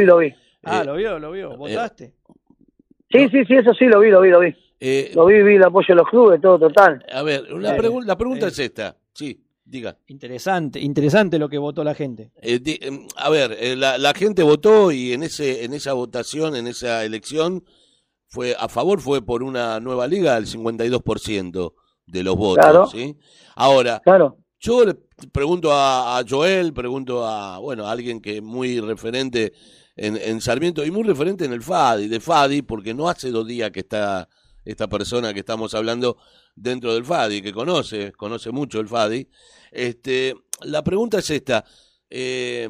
sí lo vi. Ah, Eh, lo vio, lo vio. ¿Votaste? Sí, sí, sí, eso sí lo vi, lo vi, lo vi. eh, Lo vi, vi el apoyo de los clubes, todo total. a ver, una Eh, pregu- la pregunta eh. es esta. Sí, diga. Interesante, interesante lo que votó la gente. Eh, di- em, a ver, eh, la, la gente votó y en ese en esa votación, en esa elección, fue a favor fue por una nueva liga el 52% de los votos, Claro. ¿sí? Ahora, Claro. yo le pregunto a, a Joel, pregunto a, bueno, a alguien que es muy referente en, en Sarmiento y muy referente en el FADI, de FADI, porque no hace dos días que está esta persona que estamos hablando dentro del FADI, que conoce, conoce mucho el FADI. Este, la pregunta es esta, eh,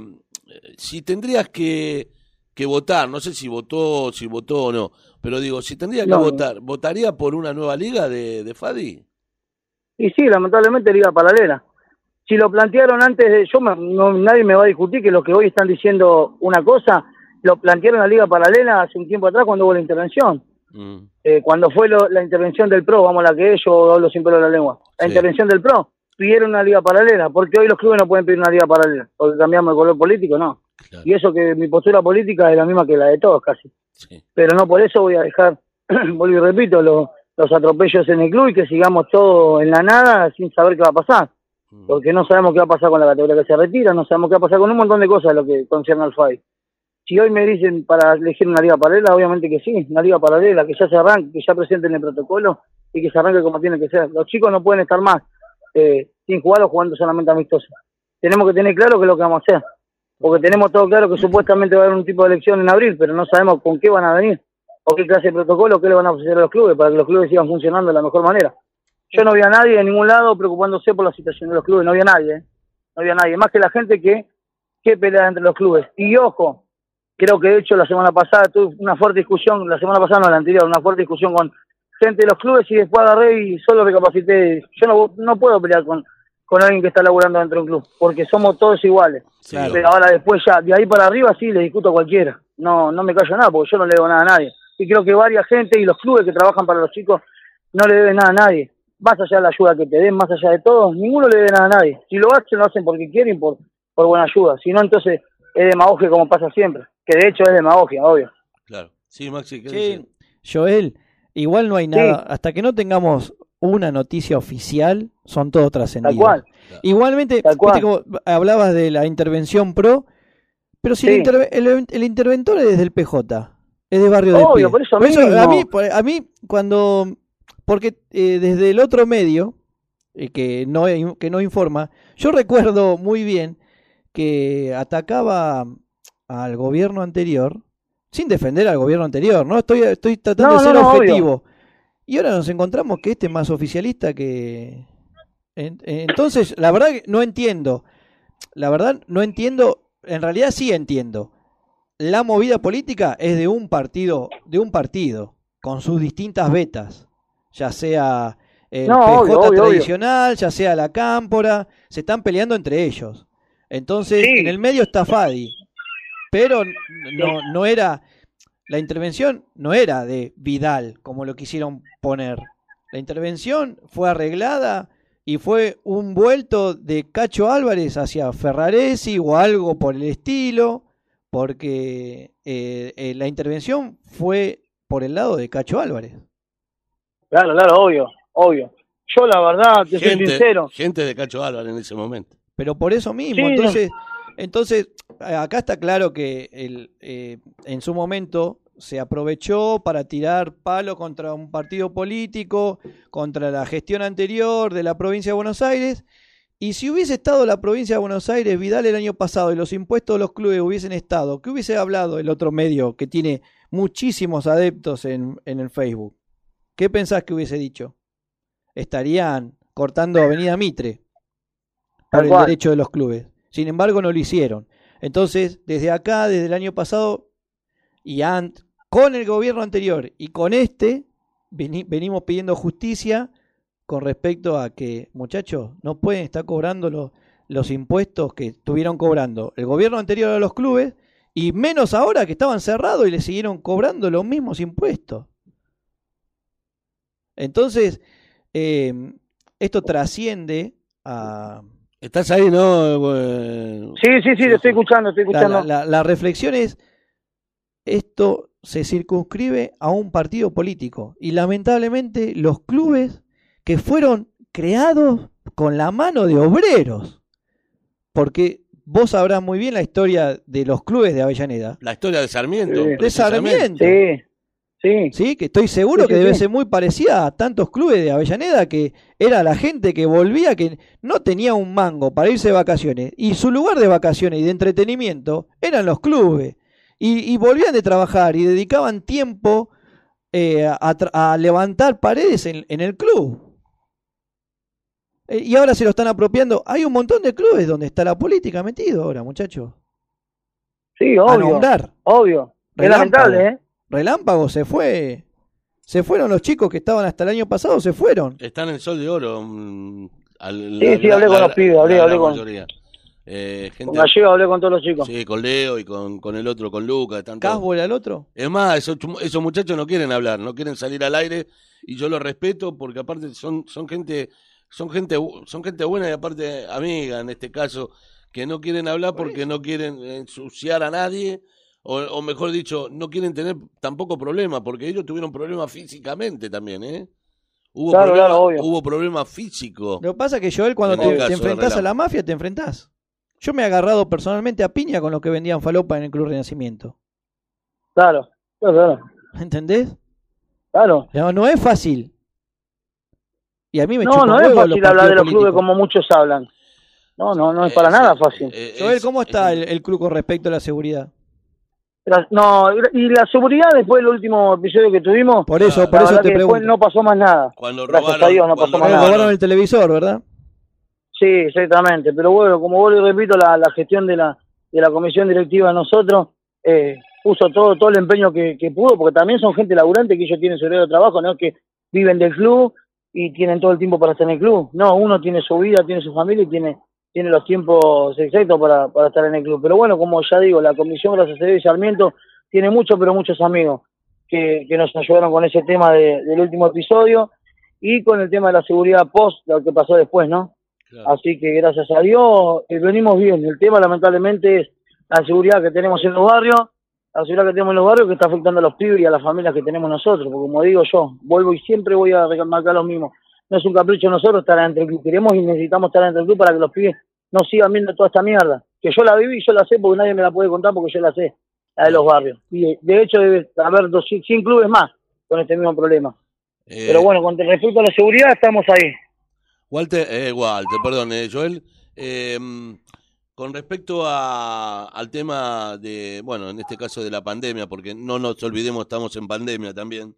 si tendrías que, que votar, no sé si votó, si votó o no, pero digo, si tendría que No. votar, ¿votaría por una nueva liga de, de FADI? Y sí, lamentablemente liga paralela. Si lo plantearon antes de, yo no, nadie me va a discutir que los que hoy están diciendo una cosa, lo plantearon la liga paralela hace un tiempo atrás cuando hubo la intervención. Mm, Eh, cuando fue lo- la intervención del PRO, vamos a la que es, yo hablo sin pelo en la lengua. La Sí. intervención del PRO, pidieron una liga paralela, porque hoy los clubes no pueden pedir una liga paralela, porque cambiamos el color político, no. claro, Y eso que mi postura política es la misma que la de todos casi. sí. pero no por eso voy a dejar, vuelvo y repito, lo- los atropellos en el club y que sigamos todo en la nada sin saber qué va a pasar, Mm. porque no sabemos qué va a pasar con la categoría que se retira, no sabemos qué va a pasar con un montón de cosas de lo que concierne al FAI. Si hoy me dicen para elegir una liga paralela, obviamente que sí, una liga paralela, que ya se arranque, que ya presenten el protocolo y que se arranque como tiene que ser. Los chicos no pueden estar más eh, sin jugar o jugando solamente amistosos. Tenemos que tener claro qué es lo que vamos a hacer, porque tenemos todo claro que supuestamente va a haber un tipo de elección en abril, pero no sabemos con qué van a venir o qué clase de protocolo, qué le van a ofrecer a los clubes para que los clubes sigan funcionando de la mejor manera. Yo no vi a nadie en ningún lado preocupándose por la situación de los clubes, no había nadie, ¿eh? no había nadie, más que la gente que, que pelea entre los clubes. Y ojo, creo que de hecho la semana pasada tuve una fuerte discusión, la semana pasada no, la anterior, una fuerte discusión con gente de los clubes y después agarré y solo recapacité. Yo no, no puedo pelear con, con alguien que está laburando dentro de un club, porque somos todos iguales. Pero ahora después ya, de ahí para arriba sí le discuto a cualquiera. No, no me callo nada porque yo no le debo nada a nadie. Y creo que varias gente y los clubes que trabajan para los chicos no le deben nada a nadie. Más allá de la ayuda que te den, más allá de todo, ninguno le debe nada a nadie. Si lo hacen, lo hacen porque quieren por, por buena ayuda. Si no, entonces es demagogia como pasa siempre. Que de hecho es demagogia, obvio. Claro. Sí, Maxi, ¿qué Sí, dice? Joel, igual no hay nada, hasta que no tengamos una noticia oficial, son todo Tal trascendidos. cual. Igualmente, Tal cual. viste como hablabas de la intervención pro, pero si el, Sí. interve- el- el interventor es del PJ, es de Barrio de Obvio, Pie. por eso a mismo. mí, por- a mí cuando, porque eh, desde el otro medio eh, que no que no informa, yo recuerdo muy bien que atacaba al gobierno anterior sin defender al gobierno anterior, ¿no? Estoy estoy tratando No, de ser no, no, obvio. objetivo. Y ahora nos encontramos que este es más oficialista que en- entonces, la verdad que no entiendo. La verdad no entiendo, en realidad sí entiendo. La movida política es de un partido, de un partido con sus distintas vetas, ya sea el No, PJ obvio, obvio, obvio. tradicional, ya sea la cámpora, se están peleando entre ellos. Entonces, Sí. en el medio está Fadi, pero no, no era la intervención no era de Vidal como lo quisieron poner. La intervención fue arreglada y fue un vuelto de Cacho Álvarez hacia Ferraresi o algo por el estilo, porque eh, eh, la intervención fue por el lado de Cacho Álvarez. Claro, claro, obvio, obvio. Yo la verdad, te soy Gente, sincero. gente de Cacho Álvarez en ese momento. Pero por eso mismo, Sí, no. Entonces, entonces acá está claro que el, eh, en su momento se aprovechó para tirar palo contra un partido político, contra la gestión anterior de la provincia de Buenos Aires. Y si hubiese estado la provincia de Buenos Aires, Vidal el año pasado y los impuestos de los clubes hubiesen estado, ¿qué hubiese hablado el otro medio que tiene muchísimos adeptos en, en el Facebook? ¿Qué pensás que hubiese dicho? Estarían cortando Avenida Mitre por el derecho de los clubes. Sin embargo, no lo hicieron. Entonces, desde acá, desde el año pasado, y con el gobierno anterior y con este, veni- venimos pidiendo justicia con respecto a que, muchachos, no pueden estar cobrando los, los impuestos que estuvieron cobrando el gobierno anterior a los clubes, y menos ahora que estaban cerrados y le siguieron cobrando los mismos impuestos. Entonces, eh, esto trasciende a, ¿Estás ahí, no? Eh, Sí, sí, sí, te estoy escuchando, estoy la, escuchando. la- la- la reflexión es, esto se circunscribe a un partido político. Y lamentablemente los clubes que fueron creados con la mano de obreros. Porque vos sabrás muy bien la historia de los clubes de Avellaneda. La historia de Sarmiento. Sí. De. Sarmiento. Sí, sí. Sí, que estoy seguro Sí, sí, que debe ser muy parecida a tantos clubes de Avellaneda que era la gente que volvía que no tenía un mango para irse de vacaciones y su lugar de vacaciones y de entretenimiento eran los clubes y, y volvían de trabajar y dedicaban tiempo eh, a, levantar paredes en, en el club. Eh, y ahora se lo están apropiando. Hay un montón de clubes donde está la política metido ahora, muchachos. Sí, A obvio. nombrar. Obvio. Es lamentable, ¿eh? Relámpago se fue. Se fueron los chicos que estaban hasta el año pasado, se fueron. Está en sol de oro. mm, al- Sí, sí, hablé con los pibes, hablé- la hablé con- mayoría. Eh, gente, Con Gallego hablé con todos los chicos. sí, con Leo y con, con el otro, con Lucas. están todos. Casbo era el otro. Es más, esos, esos muchachos no quieren hablar, no quieren salir al aire y yo los respeto porque aparte son, son gente, son gente, son gente buena y aparte amiga en este caso que no quieren hablar Por porque no quieren ensuciar a nadie o, o mejor dicho no quieren tener tampoco problemas porque ellos tuvieron problemas físicamente también, ¿eh? Hubo Claro, problemas, claro, obvio. hubo problemas físicos. Lo que pasa es que Joel, cuando te, enfrentás a la mafia, te enfrentás. Yo me he agarrado personalmente a piña con los que vendían falopa en el Club Renacimiento. Claro, claro, claro. ¿Entendés? claro. No, no es fácil. Y a mí me No, no es fácil hablar de los clubes como muchos hablan. No, no, no es Eh, para sí, nada fácil. eh, Joel, ¿cómo es está el club con respecto a la seguridad? No, y la seguridad después del último episodio que tuvimos, Por eso, La por eso te que después pregunto. no pasó más nada. Cuando Gracias robaron, a Dios no pasó cuando más Me nada. robaron el televisor, ¿verdad? Sí, exactamente. Pero bueno, como vos le repito, la, la gestión de la, de la comisión directiva de nosotros eh, puso todo todo el empeño que, que pudo, porque también son gente laburante que ellos tienen su horario de trabajo, no es que viven del club y tienen todo el tiempo para estar en el club. No, uno tiene su vida, tiene su familia y tiene tiene los tiempos exactos para, para estar en el club. Pero bueno, como ya digo, la comisión, gracias a Dios, y Sarmiento, tiene muchos, pero muchos amigos que, que nos ayudaron con ese tema de- del último episodio y con el tema de la seguridad post, lo que pasó después, ¿no? Claro. Así que gracias a Dios eh, venimos bien. El tema lamentablemente es la seguridad que tenemos en los barrios, la seguridad que tenemos en los barrios que está afectando a los pibes y a las familias que tenemos nosotros. Porque como digo yo, vuelvo y siempre voy a remarcar lo mismo. No es un capricho nosotros estar dentro del club. Queremos y necesitamos estar dentro del club para que los pibes no sigan viendo toda esta mierda. Que yo la viví y yo la sé porque nadie me la puede contar porque yo la sé, la de los barrios. Y de- de hecho debe haber dos, 100 clubes más con este mismo problema. Eh, Pero bueno, con respecto a la seguridad estamos ahí. Walter, eh, Walter, perdón, eh, Joel, eh, con respecto a, al tema de, bueno, en este caso de la pandemia, porque no nos olvidemos, estamos en pandemia también.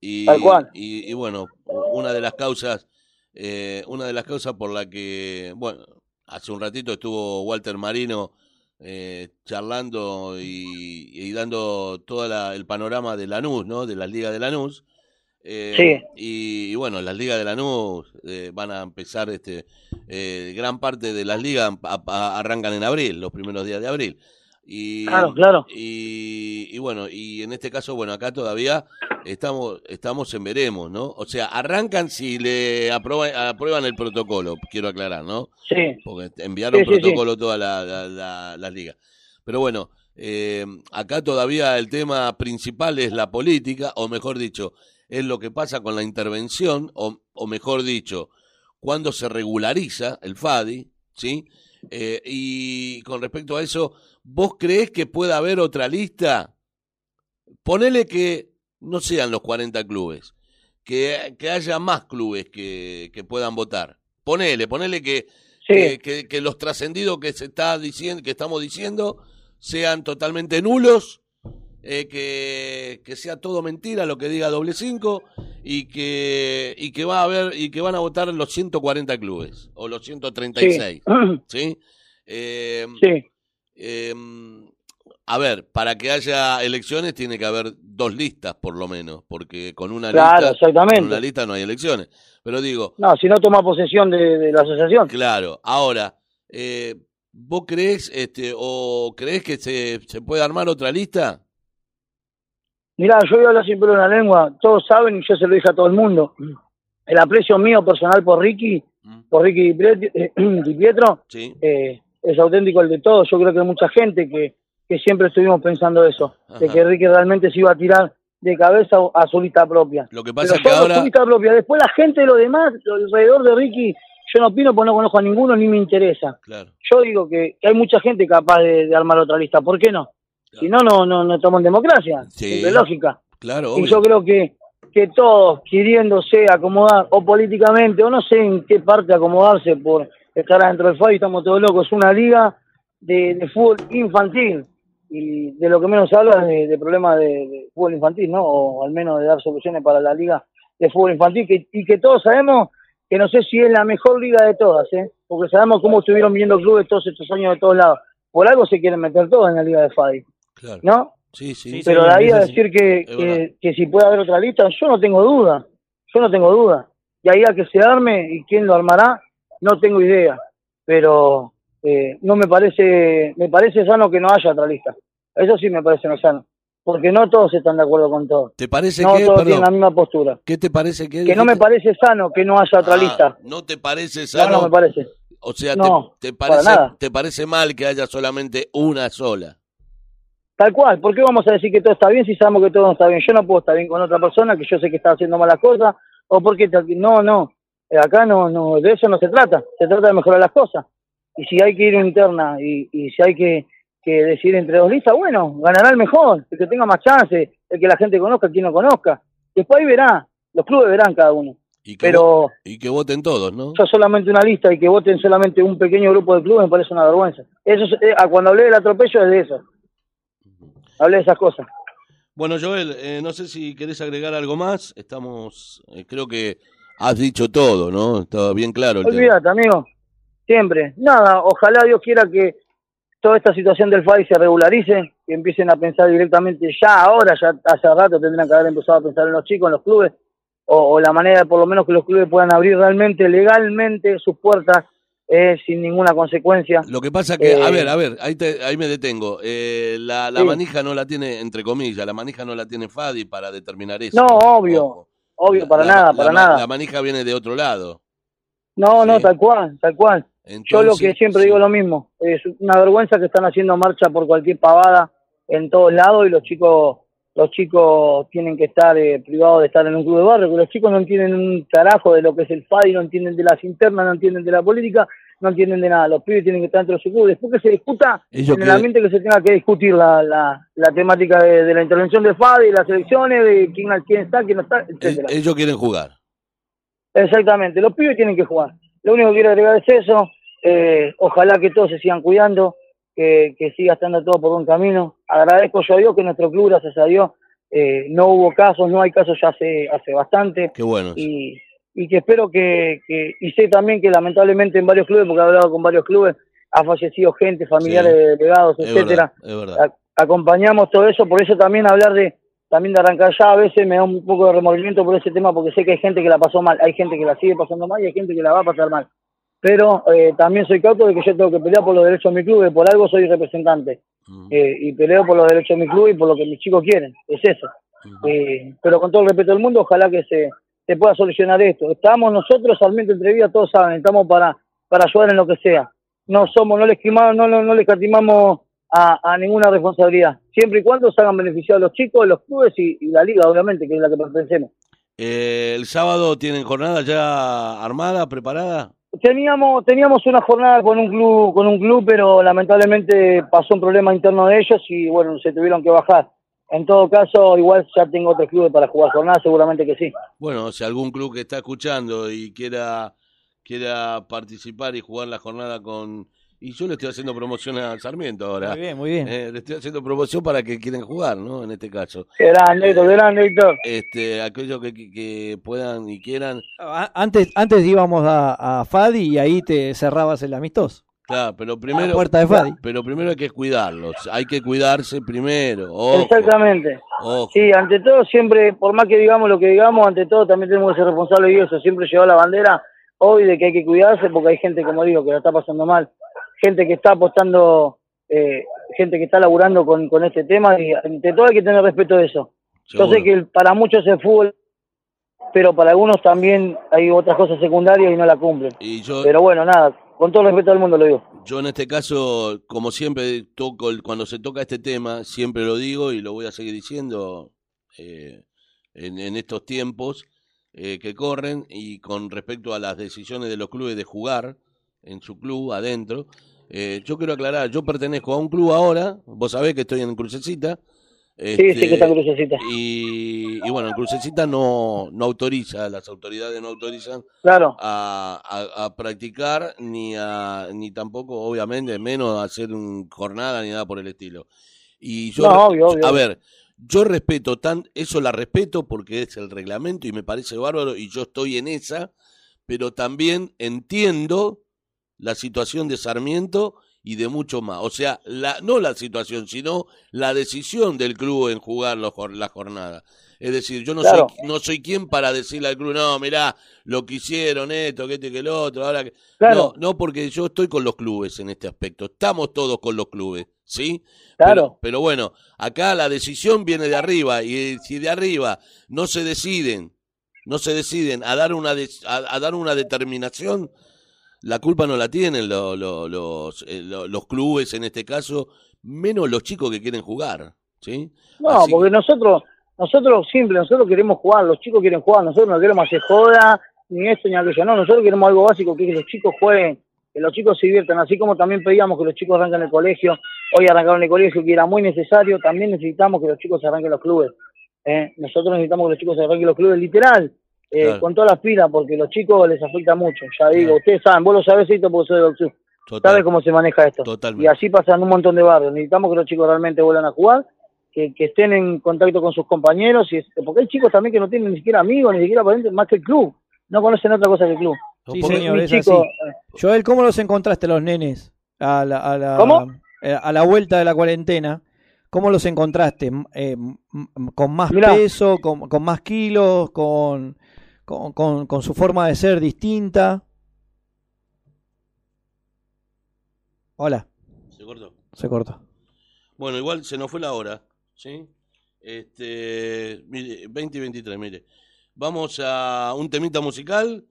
Y, Tal cual. Y, y bueno, una de las causas, eh, una de las causas por la que, bueno, hace un ratito estuvo Walter Marino eh, charlando y, y dando todo el panorama de Lanús, ¿no? De las ligas de Lanús. Eh, Sí. y, y bueno, las ligas de Lanús eh, van a empezar, este, eh, gran parte de las ligas a- a- arrancan en abril, los primeros días de abril. Y, Claro, claro. Y, y bueno, y en este caso, bueno, acá todavía estamos, estamos en veremos, ¿no? O sea, arrancan si le aprueban, aprueban el protocolo, quiero aclarar, ¿no? Sí. porque enviaron Sí, sí, sí. protocolo todas la- la- la- las ligas. Pero bueno, eh, acá todavía el tema principal es la política, o mejor dicho, es lo que pasa con la intervención, o, o mejor dicho, cuando se regulariza el FADI, ¿sí? Eh, y con respecto a eso, ¿vos creés que pueda haber otra lista? Ponele que no sean los 40 clubes, que, que haya más clubes que, que puedan votar. Ponele, ponele que, Sí. que, que- que los trascendidos que se está diciendo, que estamos diciendo, sean totalmente nulos, eh, que, que sea todo mentira lo que diga doble cinco y que y que va a haber y que van a votar los 140 clubes o los 136, Sí. ¿sí? Eh, sí. Eh, a ver, para que haya elecciones tiene que haber dos listas por lo menos, porque con una Claro, lista con una lista no hay elecciones. Pero digo, No, si no toma posesión de, de la asociación. Claro, ahora, eh, ¿vos crees este, o crees que se, se puede armar otra lista? Mirá, yo voy a hablar en la lengua. Todos saben y yo se lo dije a todo el mundo. El aprecio mío personal por Ricky, Mm, por Ricky Di eh, Di Pietro, Sí, eh, es auténtico el de todos. Yo creo que hay mucha gente que, que siempre estuvimos pensando eso. de que Ricky realmente se iba a tirar de cabeza a su lista propia. Lo que pasa Pero es que ahora... su lista propia. Después la gente de lo demás, alrededor de Ricky, yo no opino porque no conozco a ninguno ni me interesa. Claro. Yo digo que, que hay mucha gente capaz de, de armar otra lista. ¿Por qué no? Si no, no, no, no estamos en democracia. Sí. Es lógica. Claro, Y yo creo que, que todos queriéndose acomodar, o políticamente, o no sé en qué parte acomodarse por estar adentro del FAI, estamos todos locos. Es una liga de, de fútbol infantil. Y de lo que menos se habla es de, de problemas de, de fútbol infantil, ¿no? O al menos de dar soluciones para la liga de fútbol infantil. Que, y que todos sabemos que no sé si es la mejor liga de todas, ¿eh? Porque sabemos cómo estuvieron viendo clubes todos estos años de todos lados. Por algo se quieren meter todos en la liga de FADI, Claro. ¿no? Sí, sí. Sí, Pero de ahí a sí. decir que, que, que si puede haber otra lista, yo no tengo duda. Yo no tengo duda. Y ahí a que se arme y quién lo armará, no tengo idea. Pero eh, no me parece, me parece sano que no haya otra lista. Eso sí me parece no sano. Porque no todos están de acuerdo con todo. ¿Te parece No que, todos tienen la misma postura. qué te parece que Que no me parece sano que no haya otra Ah, lista. ¿No te parece No, sano? no me parece. O sea, No, te, parece, te parece mal que haya solamente una sola. Tal cual, ¿por qué vamos a decir que todo está bien si sabemos que todo no está bien? Yo no puedo estar bien con otra persona que yo sé que está haciendo malas cosas, o porque tal- no, no, acá no, no, de eso no se trata, se trata de mejorar las cosas. Y si hay que ir interna y, y si hay que, que decidir entre dos listas, bueno, ganará el mejor, el que tenga más chance, el que la gente conozca, el que no conozca. Después ahí verá, los clubes verán cada uno. Y que, Pero y que voten todos, ¿no? yo solamente una lista y que voten solamente un pequeño grupo de clubes me parece una vergüenza. Eso es- eh, cuando hablé del atropello es de eso. Hablé de esas cosas. Bueno, Joel, eh, no sé si querés agregar algo más. Estamos, eh, creo que has dicho todo, ¿no? Está bien claro el tema. Olvídate, amigo. Siempre. Nada, ojalá Dios quiera que toda esta situación del FAI se regularice, que empiecen a pensar directamente ya ahora, ya hace rato tendrían que haber empezado a pensar en los chicos, en los clubes, o, o la manera de por lo menos que los clubes puedan abrir realmente, legalmente sus puertas eh, sin ninguna consecuencia. Lo que pasa que, a Eh, ver, a ver, ahí, te- ahí me detengo. Eh, la la Sí. manija no la tiene, entre comillas, la manija no la tiene Fadi para determinar eso. No, obvio, Ojo. Obvio, para la- nada, para nada. La manija viene de otro lado. No, no, tal cual, tal cual. Yo lo que siempre sí. digo lo mismo, es una vergüenza que están haciendo marcha por cualquier pavada en todos lados y los chicos los chicos tienen que estar eh, privados de estar en un club de barrio, que los chicos no entienden un carajo de lo que es el FADI, no entienden de las internas, no entienden de la política, no entienden de nada. Los pibes tienen que estar dentro de su club. Después que se discuta Ellos en el ambiente que se tenga que discutir la, la, la temática de, de la intervención del FADI, las elecciones, de quién, quién está, quién no está, etcétera. Ellos quieren jugar. Exactamente, los pibes tienen que jugar. Lo único que quiero agregar es eso. eh, ojalá que todos se sigan cuidando, que, que siga estando todo por un camino. Agradezco yo a Dios que nuestro club, gracias a Dios, eh, no hubo casos, no hay casos ya hace, hace bastante. Qué bueno. Y, y que espero que, que, y sé también que lamentablemente en varios clubes, porque he hablado con varios clubes, ha fallecido gente, familiares Sí. de delegados, es etcétera verdad, es verdad. a- acompañamos todo eso, por eso también hablar de también de arrancar ya a veces me da un poco de remordimiento por ese tema porque sé que hay gente que la pasó mal, hay gente que la sigue pasando mal y hay gente que la va a pasar mal. Pero eh, también soy cauto de que yo tengo que pelear por los derechos de mi club y por algo soy representante. Eh, y peleo por los derechos de mi club y por lo que mis chicos quieren, es eso. Eh, pero con todo el respeto del mundo, ojalá que se, se pueda solucionar esto. Estamos nosotros, Sarmiento Entrevía, todos saben, estamos para, para ayudar en lo que sea. No somos, no le esquimamos, no, no, no le escatimamos a, a ninguna responsabilidad. Siempre y cuando se hagan beneficiados los chicos, los clubes y, y la liga, obviamente, que es la que pertenecemos. Eh, el sábado tienen jornada ya armada, preparada. Teníamos, teníamos una jornada con un club, con un club, pero lamentablemente pasó un problema interno de ellos y bueno, se tuvieron que bajar. En todo caso, igual ya tengo otros clubes para jugar jornada, seguramente que sí. Bueno, si algún club que está escuchando y quiera quiera participar y jugar la jornada con y yo le estoy haciendo promoción a Sarmiento ahora. Muy bien, muy bien. Eh, le estoy haciendo promoción para que quieran jugar, ¿no? En este caso. Grande, Héctor, grande, Héctor. Este, aquellos que, que- puedan y quieran, A- Antes, antes íbamos a, a Fadi y ahí te cerrabas el amistoso. Claro, pero A la primero puerta de Fadi. pero primero hay que cuidarlos, hay que cuidarse primero. Ojo, Exactamente. ojo. Sí, ante todo, siempre, por más que digamos lo que digamos, ante todo también tenemos que ser responsables de eso. Siempre llevar la bandera hoy de que hay que cuidarse porque hay gente, como digo, que la está pasando mal. Gente que está apostando, eh, gente que está laburando con, con este tema y ante todo hay que tener respeto de eso. Yo sé seguro. que el- para muchos es fútbol, pero para algunos también hay otras cosas secundarias y no la cumplen. y yo Pero bueno, nada, Con todo el respeto del mundo lo digo. Yo en este caso, como siempre toco, cuando se toca este tema, siempre lo digo y lo voy a seguir diciendo eh, en, en estos tiempos eh, que corren y con respecto a las decisiones de los clubes de jugar en su club adentro. eh, yo quiero aclarar, yo pertenezco a un club ahora, vos sabés que estoy en Crucecita. Sí, sí, que está crucecita. y, y bueno, en Crucecita no, no autoriza, las autoridades no autorizan Claro, a, a- a practicar ni a ni tampoco obviamente menos a hacer un jornada ni nada por el estilo y yo No, obvio, obvio. a ver yo respeto tan eso la respeto porque es el reglamento y me parece bárbaro y yo estoy en esa pero también entiendo la situación de Sarmiento y de mucho más o sea la no la situación sino la decisión del club en jugar los la jornada es decir, yo no Claro. soy no soy quien para decirle al club, no, mirá, lo que hicieron esto, que este que el otro, ahora que... claro, No, no, porque yo estoy con los clubes en este aspecto. Estamos todos con los clubes, ¿sí? claro. Pero, pero bueno, acá la decisión viene de arriba y eh, si de arriba no se deciden, no se deciden a dar una des- a, a dar una determinación, la culpa no la tienen lo- lo- los eh, lo- los clubes en este caso, menos los chicos que quieren jugar, ¿sí? No, Así porque que- nosotros, nosotros simple, nosotros queremos jugar, los chicos quieren jugar, nosotros no queremos hacer joda, ni esto ni aquello, no, nosotros queremos algo básico, que es que los chicos jueguen, que los chicos se diviertan, así como también pedíamos que los chicos arranquen el colegio, hoy arrancaron el colegio, que era muy necesario, también necesitamos que los chicos arranquen los clubes, ¿eh? nosotros necesitamos que los chicos arranquen los clubes, literal, eh, Claro. con todas las pilas, porque los chicos les afecta mucho, ya digo, Claro. ustedes saben, vos lo sabés esto porque soy del club, Total, sabes cómo se maneja esto. totalmente. Y así pasa en un montón de barrios. Necesitamos que los chicos realmente vuelvan a jugar, que, que estén en contacto con sus compañeros, y es- porque hay chicos también que no tienen ni siquiera amigos, ni siquiera parientes, más que el club. No conocen otra cosa que el club. Sí, señor, es chico, así. eh, Joel, ¿cómo los encontraste los nenes a la, a la, ¿Cómo? eh, a la vuelta de la cuarentena? ¿Cómo los encontraste? Eh, ¿Con más Mirá. peso, con, con más kilos, con, con, con- con su forma de ser distinta? Hola, Se cortó. se cortó. Bueno, igual se nos fue la hora, ¿sí? Este, mire, 20 y 23, mire. Vamos a un temita musical.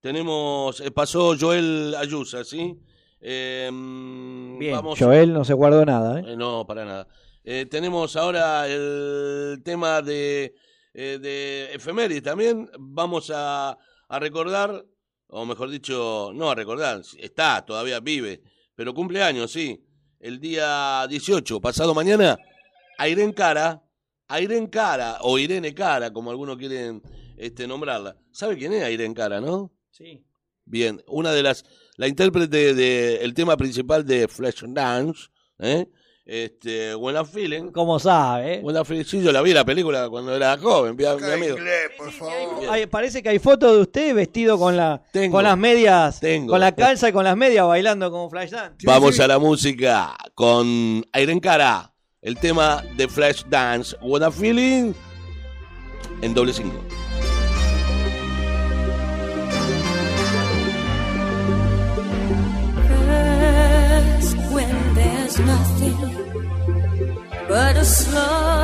Tenemos, eh, pasó Joel Ayusa, ¿sí? Eh, mm, Bien, vamos, Joel no se guardó nada, ¿eh? Eh, no, para nada. Eh, tenemos ahora el tema de, eh, de efemérides también. Vamos a, a recordar, o mejor dicho, no a recordar, está, todavía vive, pero cumpleaños, sí. El día 18, pasado mañana, a Irene Cara, a Irene Cara, o Irene Cara, como algunos quieren este, nombrarla. ¿Sabe quién es Irene Cara, no? Sí. Bien, una de las, la intérprete del tema principal de Flash Dance, ¿eh? Este, I'm Feeling. ¿Cómo sabe? Feeling, sí, yo la vi la película cuando era joven, mi, mi amigo. inglés, por favor. Bien. Ay, parece que hay fotos de usted vestido con la Tengo. con las medias, Tengo. con la calza y con las medias bailando como Flash Dance. Vamos a la música con Irene Cara, el tema de Flash Dance, I'm Feeling, en doble cinco. Nothing but a slow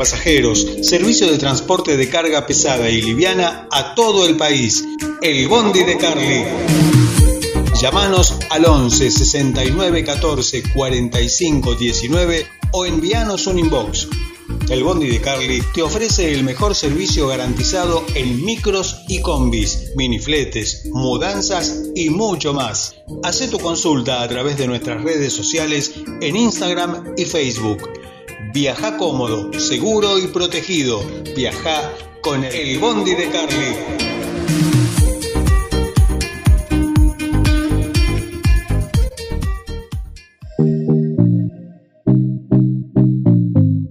pasajeros, servicio de transporte de carga pesada y liviana a todo el país. El Bondi de Carly. Llámanos al 11 69 14 45 19 o envíanos un inbox. El Bondi de Carly te ofrece el mejor servicio garantizado en micros y combis, minifletes, mudanzas y mucho más. Haz tu consulta a través de nuestras redes sociales en Instagram y Facebook. Viaja cómodo, seguro y protegido. Viaja con el Bondi de Carly.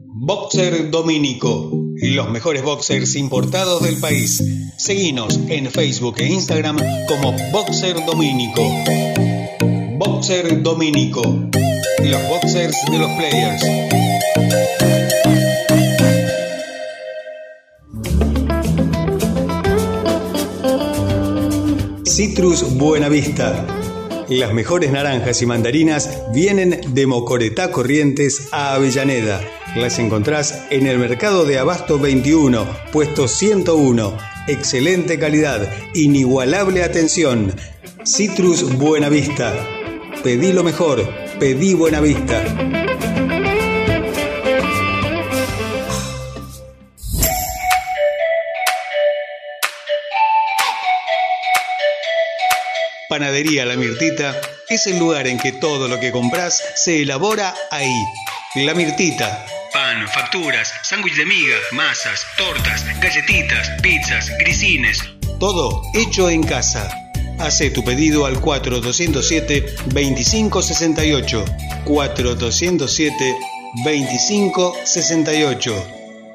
Boxer Domínico, los mejores boxers importados del país. Seguinos en Facebook e Instagram como Boxer Boxer Domínico, los boxers de los players. Citrus Buenavista. Las mejores naranjas y mandarinas vienen de Mocoretá Corrientes a Avellaneda las encontrás en el Mercado de Abasto 21, puesto 101. Excelente calidad, inigualable atención. Citrus Buenavista. Pedí lo mejor, pedí Buenavista. Panadería La Mirtita es el lugar en que todo lo que compras se elabora ahí. La Mirtita, Pan, facturas, sándwich de miga, masas, tortas, galletitas, pizzas, grisines. Todo hecho en casa. Hace tu pedido al 4207-2568. 4207-2568.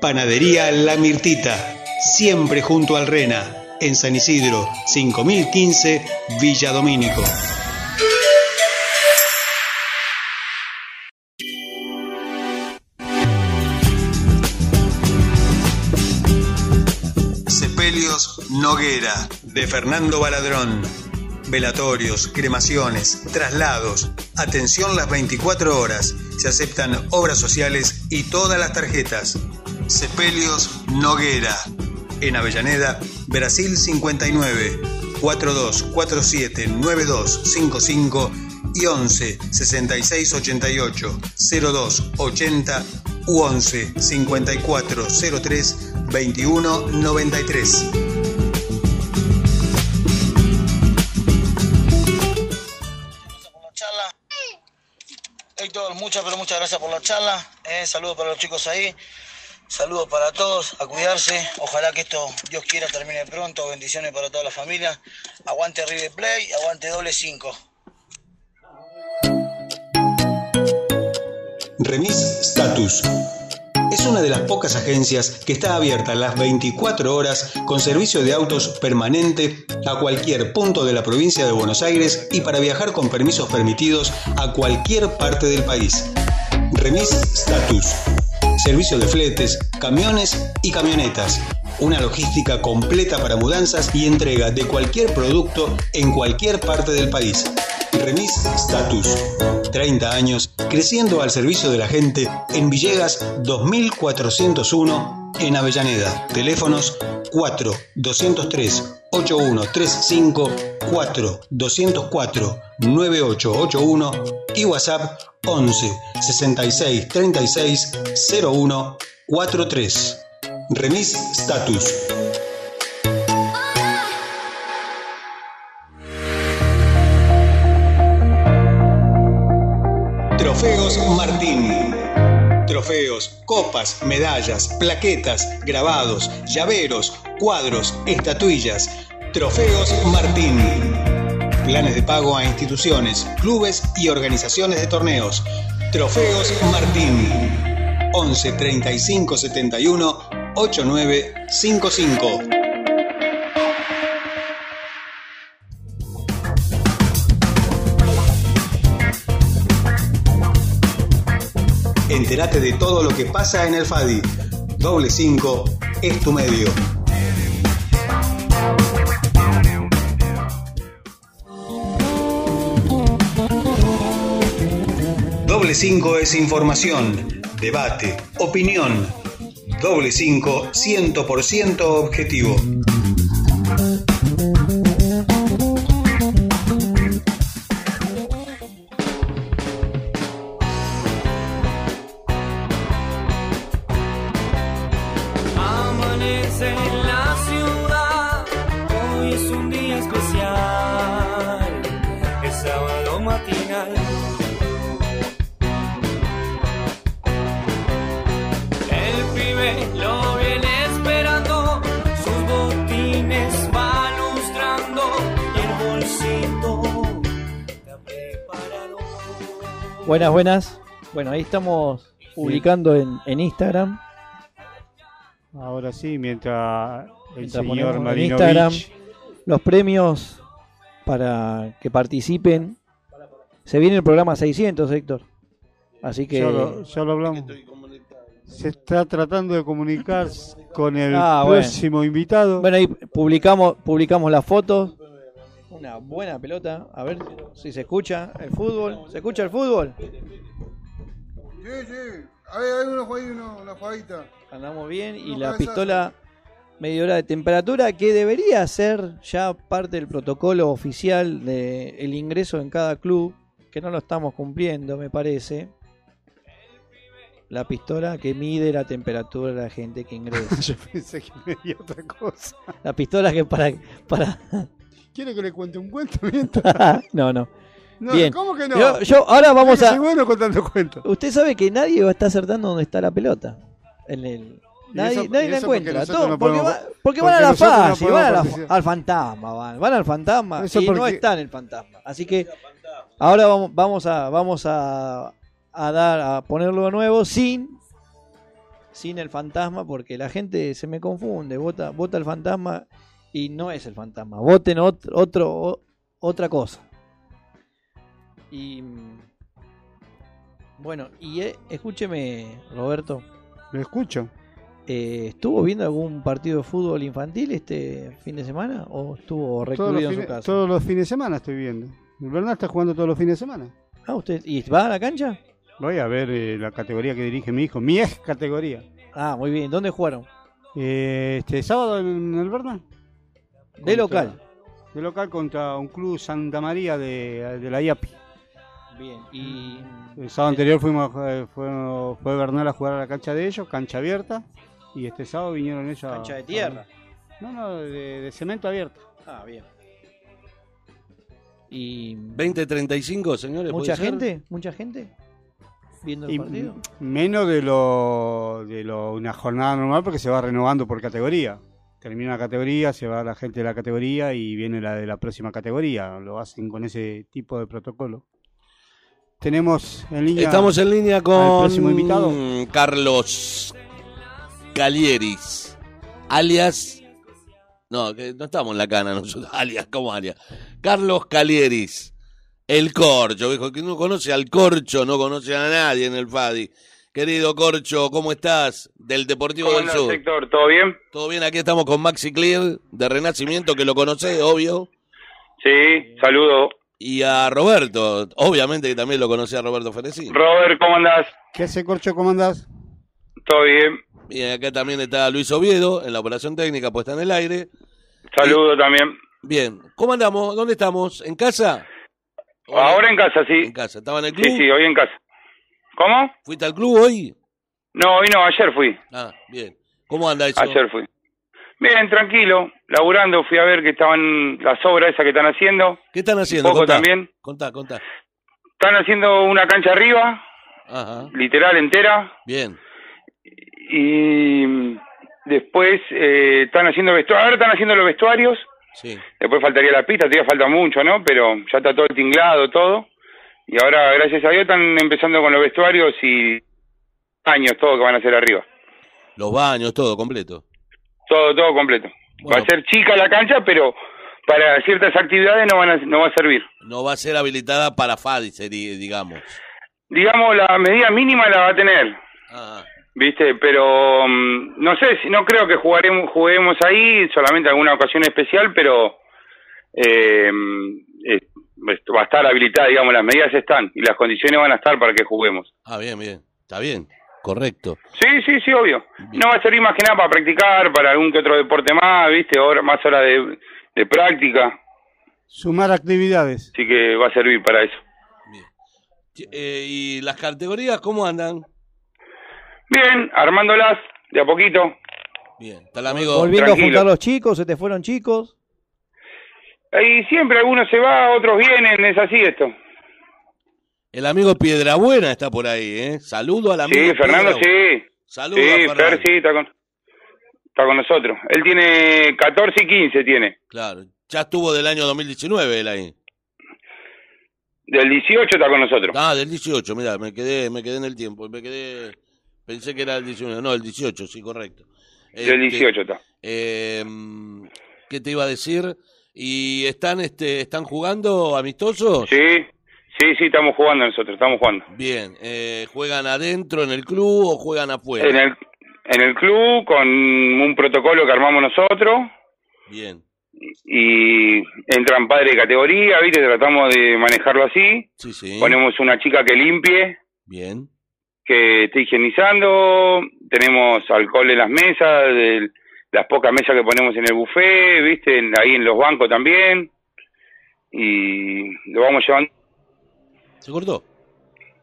Panadería La Mirtita. Siempre junto al Rena. En San Isidro, 5015, Villa Domínico. Noguera, de Fernando Baladrón. Velatorios, cremaciones, traslados. Atención las 24 horas. Se aceptan obras sociales y todas las tarjetas. Sepelios Noguera. En Avellaneda, Brasil 59. 4247 9255 y 11 66 88 02 80 u 11 54 03 21 93. Muchas, pero muchas gracias por la charla. Eh, saludos para los chicos ahí. Saludos para todos, a cuidarse. Ojalá que esto, Dios quiera, termine pronto. Bendiciones para toda la familia. Aguante River Play, aguante doble 5. Remis Status es una de las pocas agencias que está abierta las 24 horas con servicio de autos permanente a cualquier punto de la provincia de Buenos Aires y para viajar con permisos permitidos a cualquier parte del país. Remis Status. Servicio de fletes, camiones y camionetas. Una logística completa para mudanzas y entrega de cualquier producto en cualquier parte del país. Remis Status. 30 años creciendo al servicio de la gente en Villegas 2401 en Avellaneda. Teléfonos 4 203 8135 4 204 9881 y WhatsApp 11 66 36 01 43. Remis Status. Trofeos Martín. Trofeos, copas, medallas, plaquetas, grabados, llaveros, cuadros, estatuillas. Trofeos Martín. Planes de pago a instituciones, clubes y organizaciones de torneos. Trofeos Martín. 11 35 71 8955. Entérate de todo lo que pasa en el FADI. Doble 5 es tu medio. Doble 5 es información, debate, opinión. Doble 5 100% objetivo. Buenas, buenas. Bueno, ahí estamos publicando en, en Instagram. Ahora sí, mientras el Mientras señor en Instagram los premios para que participen. Se viene el programa 600, Héctor. Así que... ya lo, ya lo hablamos. Se está tratando de comunicar con el Ah, bueno. próximo invitado. Bueno, ahí publicamos, publicamos las fotos. Una buena pelota. A ver si se escucha el fútbol. ¿Se escucha el fútbol? Sí, sí. Hay, hay una, jugadita, una, jugadita. Andamos bien. Y la pistola media hora de temperatura que debería ser ya parte del protocolo oficial de el ingreso en cada club. Que no lo estamos cumpliendo, me parece. La pistola que mide la temperatura de la gente que ingresa. Yo pensé que me otra cosa. La pistola que para... para... ¿Quiere que le cuente un cuento mientras? no, no. No, Bien. ¿cómo que no? Yo, yo- ahora vamos Soy a... bueno contando cuentos. Usted sabe que nadie va a estar acertando dónde está la pelota. En el... Nadie, eso- nadie y la encuentra. todo, no porque, podemos- va- porque van a la no fácil, van a la- podemos al fantasma, van, van al fantasma Eso y no porque- está en el fantasma. Así que ahora vamos, vamos a vamos a, a dar a ponerlo de nuevo sin sin el fantasma porque la gente se me confunde, vota vota el fantasma y no es el fantasma. Voten otro, otro otra cosa. Y bueno, y eh, escúcheme, Roberto. Lo escucho. Eh, ¿Estuvo viendo algún partido de fútbol infantil este fin de semana o estuvo recluido en su casa? todos los fines de semana estoy viendo. El Bernal está jugando todos los fines de semana. Ah, usted y va a la cancha? Voy a ver eh, la categoría que dirige mi hijo, mi ex categoría. Ah, muy bien. ¿Dónde jugaron? Eh, este sábado en el Bernal. De local. De local contra un club Santa María de, de la IAPI. Bien. Y El sábado anterior fuimos, eh, fue, fue Bernal a jugar a la cancha de ellos, cancha abierta. Y este sábado vinieron ellos a- cancha de tierra. No, no, de, de cemento abierto. Ah, bien. Y 20-35, señores. ¿puede mucha ser? gente, mucha gente viendo el Y partido. menos de lo de lo una jornada normal porque se va renovando por categoría. Termina la categoría, se va la gente de la categoría y viene la de la próxima categoría. Lo hacen con ese tipo de protocolo. Tenemos en línea. Estamos en línea con invitado. Carlos Calieris, alias... No, que no estamos en la cana nosotros, alias, ¿cómo alias? Carlos Calieris, el Corcho, viejo, que no conoce al Corcho, no conoce a nadie en el FADI. Querido Corcho, ¿cómo estás? Del Deportivo ¿Cómo del Sur. Héctor? ¿Todo bien? Todo bien, aquí estamos con Maxi Clear, de Renacimiento, que lo conoce, obvio. Sí, saludo. Y a Roberto, obviamente que también lo conoce a Roberto Ferecín. Robert, ¿cómo andás? ¿Qué hace Corcho? ¿Cómo andás? ¿Todo bien? Y acá también está Luis Oviedo en la operación técnica puesta en el aire. Saludo también. Bien, ¿cómo andamos? ¿Dónde estamos? ¿En casa? Ahora en casa, sí. En casa. ¿Estaba en el club? Sí, sí, hoy en casa. ¿Cómo? ¿Fuiste al club hoy? No, hoy no, ayer fui. Ah, bien. ¿Cómo anda eso? Ayer fui. Bien, tranquilo, laburando, fui a ver que estaban las obras esas que están haciendo. ¿Qué están haciendo? Poco Contá. también. Contá, contá. Están haciendo una cancha arriba, Ajá. literal entera, Bien. y después eh, están haciendo vestuarios. Ahora están haciendo los vestuarios. Sí. Después faltaría la pista, todavía falta mucho, ¿no? Pero ya está todo tinglado, todo. Y ahora, gracias a Dios, están empezando con los vestuarios y años, todo que van a hacer arriba. Los baños, todo completo. Todo, todo completo. Va a ser chica la cancha, pero para ciertas actividades no van a, no va a servir. No va a ser habilitada para FADI, seri- digamos. Digamos, la medida mínima la va a tener. Ajá. ¿viste? Pero mm, no sé, si no creo que jugaremos, juguemos ahí, solamente alguna ocasión especial, pero eh, eh, esto va a estar habilitada, digamos, las medidas están y las condiciones van a estar para que juguemos. Ah, bien, bien. Está bien. Correcto. Sí, sí, sí, obvio. No va a servir más que nada para practicar, para algún que otro deporte más, ¿viste? Hora, más horas de, de práctica, Sumar actividades. así que va a servir para eso. Eh, ¿Y las categorías cómo andan? Bien, armándolas de a poquito. Bien. Está el amigo. Volviendo a juntar los chicos, se te fueron chicos. Y siempre algunos se va, otros vienen, es así esto. El amigo Piedrabuena está por ahí, ¿eh? Saludo al amigo. Sí, Fernando, Piedrabuena. sí. Saludo sí, a. Fer, sí, está con, está con nosotros. Él tiene 14 y 15, tiene. Claro. Ya estuvo del año 2019 él ahí. Del 18 está con nosotros. Ah, del 18, mira, me quedé, me quedé en el tiempo, me quedé, pensé que era el 19, no, el 18, sí, correcto. Del Este, 18 está. eh, ¿Qué te iba a decir? ¿Y están, este, están jugando amistosos? Sí, sí, sí, estamos jugando nosotros, estamos jugando. Bien, eh, ¿juegan adentro en el club o juegan afuera? En el, en el club con un protocolo que armamos nosotros Bien, y entran padres de categoría, ¿viste? Tratamos de manejarlo así. sí, sí. Ponemos una chica que limpie, Bien, que esté higienizando, tenemos alcohol en las mesas, de las pocas mesas que ponemos en el buffet, ¿viste? Ahí en los bancos también. Y lo vamos llevando. ¿se cortó?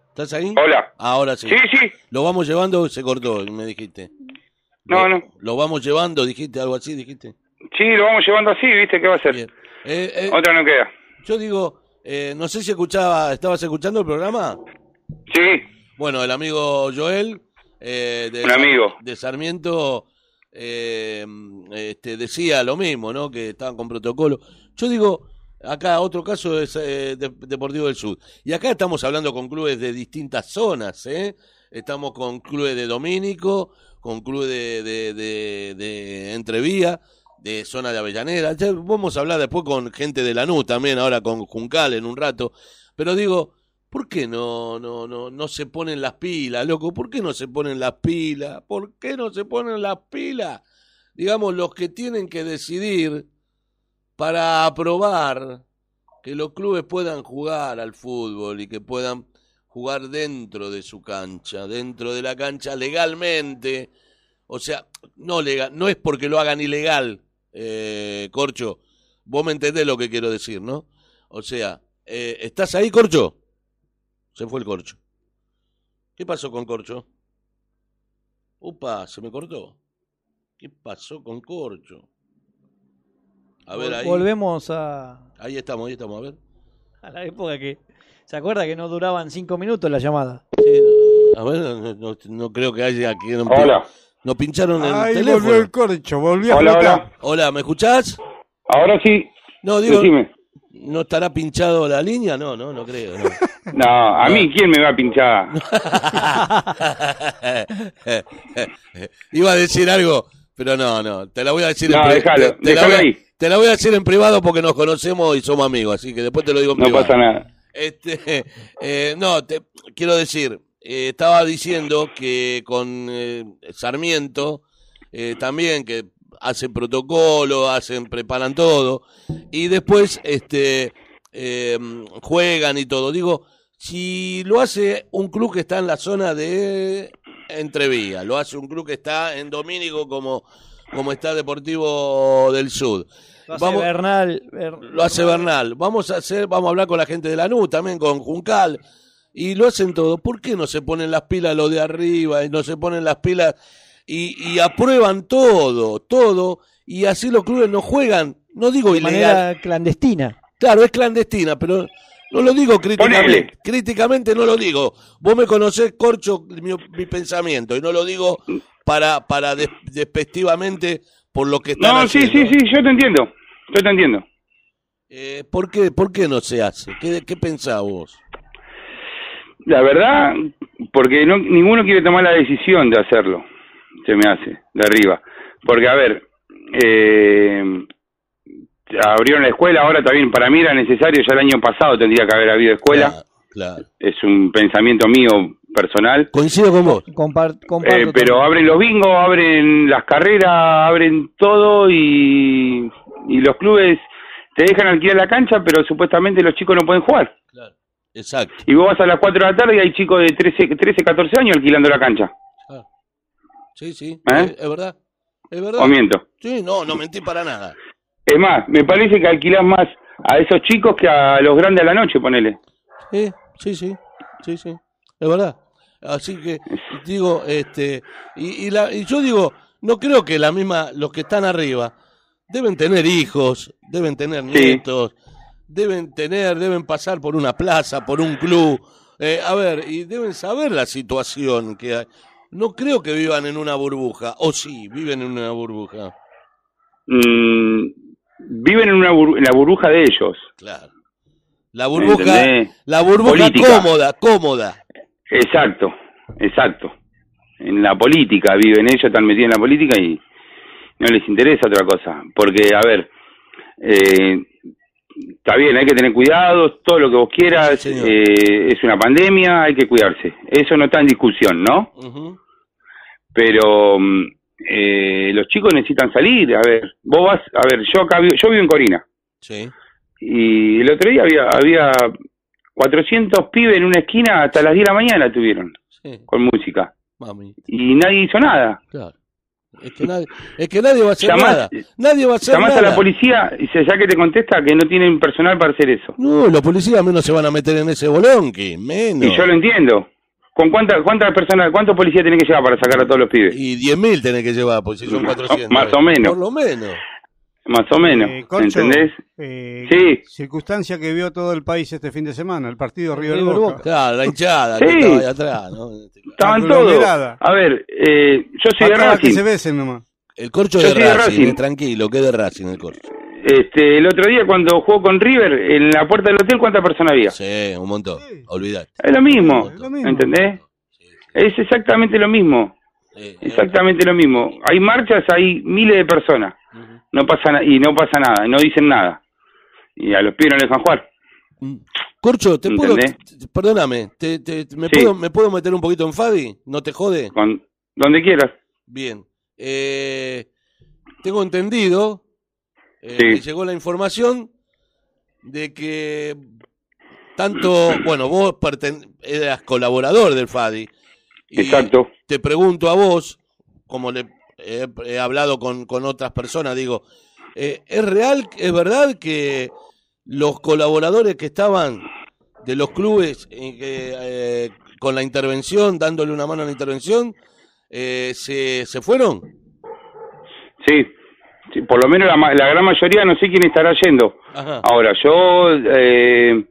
¿Estás ahí? Hola. Ahora sí. Sí, sí. Lo vamos llevando, se cortó, me dijiste. No, Lo- no. Lo vamos llevando, dijiste algo así, dijiste. Sí, lo vamos llevando así, ¿viste? ¿Qué va a? Bien. Eh, eh, Otra no queda. Yo digo, eh, no sé si escuchaba, ¿estabas escuchando el programa? Sí, Bueno, el amigo Joel, eh, de, Un amigo. de Sarmiento, eh, este, decía lo mismo, ¿no? Que estaban con protocolo. Yo digo, acá otro caso es eh, de- Deportivo del Sur. Y acá estamos hablando con clubes de distintas zonas, ¿eh? Estamos con clubes de Domínico, con clubes de, de, de, de Entrevía, de zona de Avellaneda. Ya vamos a hablar después con gente de Lanús también, ahora con Juncal en un rato. Pero digo, ¿por qué no, no, no, no se ponen las pilas, loco? ¿Por qué no se ponen las pilas? ¿Por qué no se ponen las pilas? Digamos, los que tienen que decidir para aprobar que los clubes puedan jugar al fútbol y que puedan jugar dentro de su cancha, dentro de la cancha legalmente. O sea, no legal, no es porque lo hagan ilegal, eh, Corcho. Vos me entendés lo que quiero decir, ¿no? O sea, eh, ¿estás ahí, Corcho? Se fue el Corcho. ¿Qué pasó con Corcho? Upa, se me cortó. ¿Qué pasó con Corcho? A ver, ahí. Volvemos a, Ahí estamos, ahí estamos, a ver. a la época que. ¿Se acuerda que no duraban cinco minutos la llamada? A ver, no, no- no creo que haya aquí. No, Hola. Nos pincharon el Ahí teléfono. volvió el corcho, volvió a Hola, flotar. hola. Hola, ¿me escuchás? Ahora sí. No, digo, Decime. ¿No estará pinchado la línea? No, no, no creo. no. No, a mí, ¿quién me va a pinchar? Iba a decir algo, pero no, no. Te la voy a decir No, en pri- déjalo, te, te te la voy a decir en privado porque nos conocemos y somos amigos, así que después te lo digo en No privado. pasa nada. Este, eh, no, te quiero decir, eh, estaba diciendo que con eh, Sarmiento eh, también que hacen protocolo, hacen preparan todo y después este eh, juegan y todo. Digo, si lo hace un club que está en la zona de Entrevía, lo hace un club que está en Domínico como como está Deportivo del Sur. Lo hace Vamos- Bernal. Ber- lo hace Bernal. Vamos a hacer, vamos a hablar con la gente de Lanús también, con Juncal. Y lo hacen todo. ¿Por qué no se ponen las pilas los de arriba y no se ponen las pilas y, y aprueban todo, todo? Y así los clubes no juegan. No digo de ilegal. manera clandestina. Claro, es clandestina, pero no lo digo críticamente. Ponele. Críticamente no lo digo. Vos me conocés, Corcho, mi, mi pensamiento. Y no lo digo para, para des- despectivamente por lo que están No, sí, haciendo. sí, sí, yo te entiendo. Yo te entiendo. Eh, ¿por, qué, ¿Por qué no se hace? ¿Qué, qué pensás vos? La verdad, porque no, ninguno quiere tomar la decisión de hacerlo, se me hace, de arriba. Porque, a ver, eh, abrieron la escuela, ahora también para mí era necesario, ya el año pasado tendría que haber habido escuela. Claro, claro. Es un pensamiento mío personal. Coincido con vos. Compar- Eh, pero abren los bingos, abren las carreras, abren todo y, y los clubes te dejan alquilar la cancha, pero supuestamente los chicos no pueden jugar. Exacto. Y vos vas a las 4 de la tarde y hay chicos de 13, 13 14 años alquilando la cancha. Sí, sí. ¿Eh? Es, verdad. Es verdad. ¿O miento? Sí, no, no mentí para nada. Es más, me parece que alquilás más a esos chicos que a los grandes a la noche, ponele. Sí, sí, sí, sí, sí, es verdad. Así que digo, este, y, y, la, y yo digo, no creo que la misma, los que están arriba, deben tener hijos, deben tener nietos, deben tener, deben pasar por una plaza, por un club, eh, a ver, y deben saber la situación que hay. No creo que vivan en una burbuja, o sí, viven en una burbuja. Mm, viven en, una bur- en la burbuja de ellos. Claro. La burbuja, ¿Entendés? la burbuja Política. cómoda, cómoda. Exacto, exacto. En la política viven ellos, están metidos en la política y no les interesa otra cosa. Porque, a ver, eh, está bien, hay que tener cuidado, todo lo que vos quieras, eh, es una pandemia, hay que cuidarse. Eso no está en discusión, ¿no? Ujú. Pero mm, eh, los chicos necesitan salir. A ver, vos vas, a ver, yo acá vivo, yo vivo en Corina. Sí. Y el otro día había, había 400 pibes en una esquina hasta las 10 de la mañana tuvieron, Sí. con música. Mami, Y nadie hizo nada. claro. Es que nadie, es que nadie va a hacer Llamás- nada. Nadie va a hacer Llamás nada. a la policía y ya que te contesta que no tienen personal para hacer eso. No, los policías menos se van a meter en ese bolonque, menos. Y yo lo entiendo. ¿Con cuántas cuántas personas, cuántos policías tienen que llevar para sacar a todos los pibes? Y 10.000 tenés que llevar, pues si son 400. Más o menos. Por lo menos. Más o menos. Eh, Corcho, ¿Entendés? eh, Sí. Circunstancia que vio todo el país este fin de semana, el partido River, Boca. Boca. Claro, la hinchada Sí. que estaba ahí atrás, ¿no? Estaban todos. A ver, eh, yo soy de Faltaba que Racing. se besen nomás. El corcho Yo de soy de Racing, Racing. eh, tranquilo, que de Racing el corcho. Este, el otro día cuando jugó con River, en la puerta del hotel, ¿cuántas personas había? Sí, un montón. Olvidate. Es lo mismo, Es lo mismo. ¿entendés? Es exactamente lo mismo, exactamente lo mismo. Hay marchas, hay miles de personas, no pasa y no pasa nada, y no dicen nada. Y a los pibes no les dejan jugar. eh. Corcho, ¿te puedo, ¿Entendés? t- perdóname, te, te- me, Sí. puedo, ¿me puedo meter un poquito en Fadi? ¿No te jode? Con, donde quieras. Bien. Eh, tengo entendido, eh, Sí. me llegó la información de que tanto, bueno, vos eras colaborador del FADI. y Exacto. Te pregunto a vos, como le he, he hablado con, con otras personas, digo, eh, ¿es real, es verdad que los colaboradores que estaban de los clubes eh, eh, con la intervención, dándole una mano a la intervención, eh, se, se fueron? Sí, por lo menos la, ma- la gran mayoría no sé quién estará yendo. Ajá. Ahora, yo eh,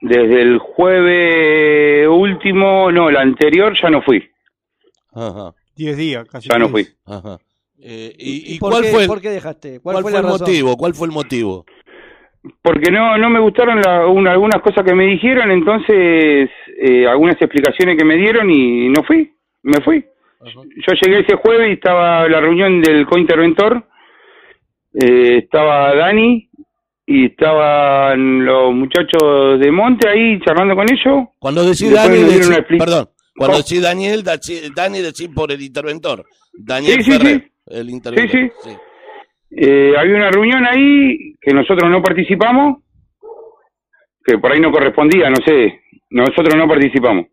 desde el jueves último, no, el anterior ya no fui, Ajá. Diez días, casi. ya no fui. Ajá. Eh, ¿Y, y ¿Por cuál qué- fue el, ¿Por qué dejaste? ¿Cuál, cuál fue el razón? motivo? ¿Cuál fue el motivo? Porque no, no me gustaron la- una- algunas cosas que me dijeron, entonces eh, algunas explicaciones que me dieron y no fui, me fui. Yo llegué ese jueves y estaba la reunión del cointerventor, eh, estaba Dani y estaban los muchachos de Monte ahí charlando con ellos. Cuando decís Dani, decí- perdón, cuando decís Daniel, dachi- Dani decís por el interventor. Daniel Sí, sí, Ferrer, sí. el interventor. Sí, sí. Eh, había una reunión ahí que nosotros no participamos, que por ahí no correspondía, no sé, nosotros no participamos.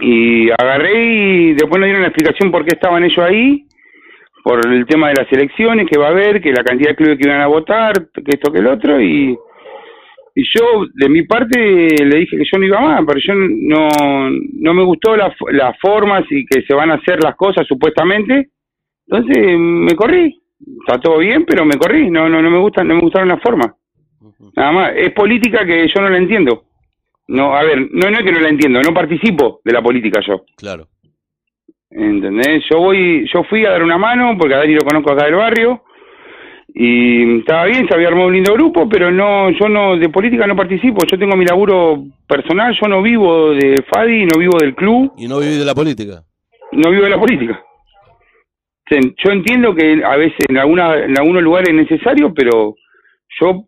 Y agarré y después nos dieron la explicación por qué estaban ellos ahí, por el tema de las elecciones que va a haber, que la cantidad de clubes que iban a votar, que esto que el otro, y, y yo de mi parte le dije que yo no iba más, pero yo no, no me gustó la las formas y que se van a hacer las cosas supuestamente, entonces me corrí, está todo bien, pero me corrí, no, no, no me gustan, no me gustaron las formas, nada más, es política que yo no la entiendo. No, a ver, no, no es que no la entiendo, no participo de la política yo. Claro. ¿Entendés? Yo voy, yo fui a dar una mano porque a Dani lo conozco acá del barrio y estaba bien, se había armado un lindo grupo, pero no, yo no, de política no participo, yo tengo mi laburo personal, yo no vivo de Fadi, no vivo del club, Y no viví de la política. no vivo de la política. Yo entiendo que a veces en, alguna, en algunos lugares es necesario, pero yo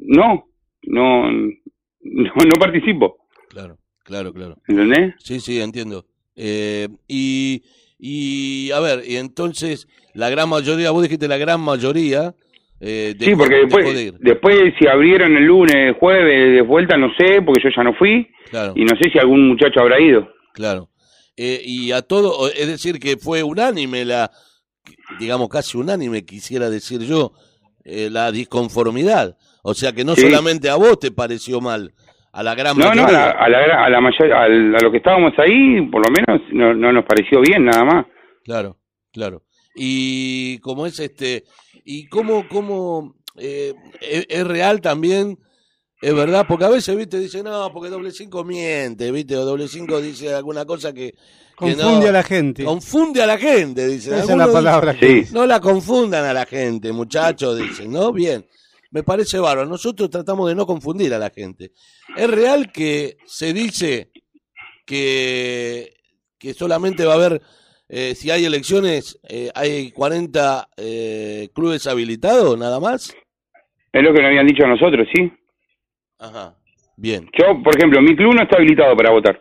no, no, no, no participo. Claro. Claro, claro. ¿entendés? Sí, sí, entiendo. Eh, y, y, a ver, y entonces, la gran mayoría, vos dijiste la gran mayoría. Eh, Sí, porque de después, después si abrieron el lunes, jueves, de vuelta, no sé, porque yo ya no fui, Claro, y no sé si algún muchacho habrá ido. claro. Eh, y a todo, es decir, que fue unánime la, digamos, casi unánime, quisiera decir yo, eh, la disconformidad. O sea, que no Sí. solamente a vos te pareció mal, a la gran No, no, a la, a la, a la mayor- al- a los que estábamos ahí, por lo menos, no, no nos pareció bien, nada más. Claro, claro. Y como es este, y cómo, cómo eh, es, es real también, es verdad, porque a veces, viste, dice, no, porque doble cinco miente, viste, o doble cinco dice alguna cosa que, que Confunde no- a la gente. Confunde a la gente, dice. Esa es la palabra. Sí. No la confundan a la gente, muchachos, dicen, ¿no? Bien. Me parece bárbaro. Nosotros tratamos de no confundir a la gente. Es real que se dice que, que solamente va a haber, eh, si hay elecciones, eh, hay 40 eh, clubes habilitados, nada más. Es lo que nos habían dicho a nosotros, ¿sí? Ajá. Bien. Yo, por ejemplo, mi club no está habilitado para votar.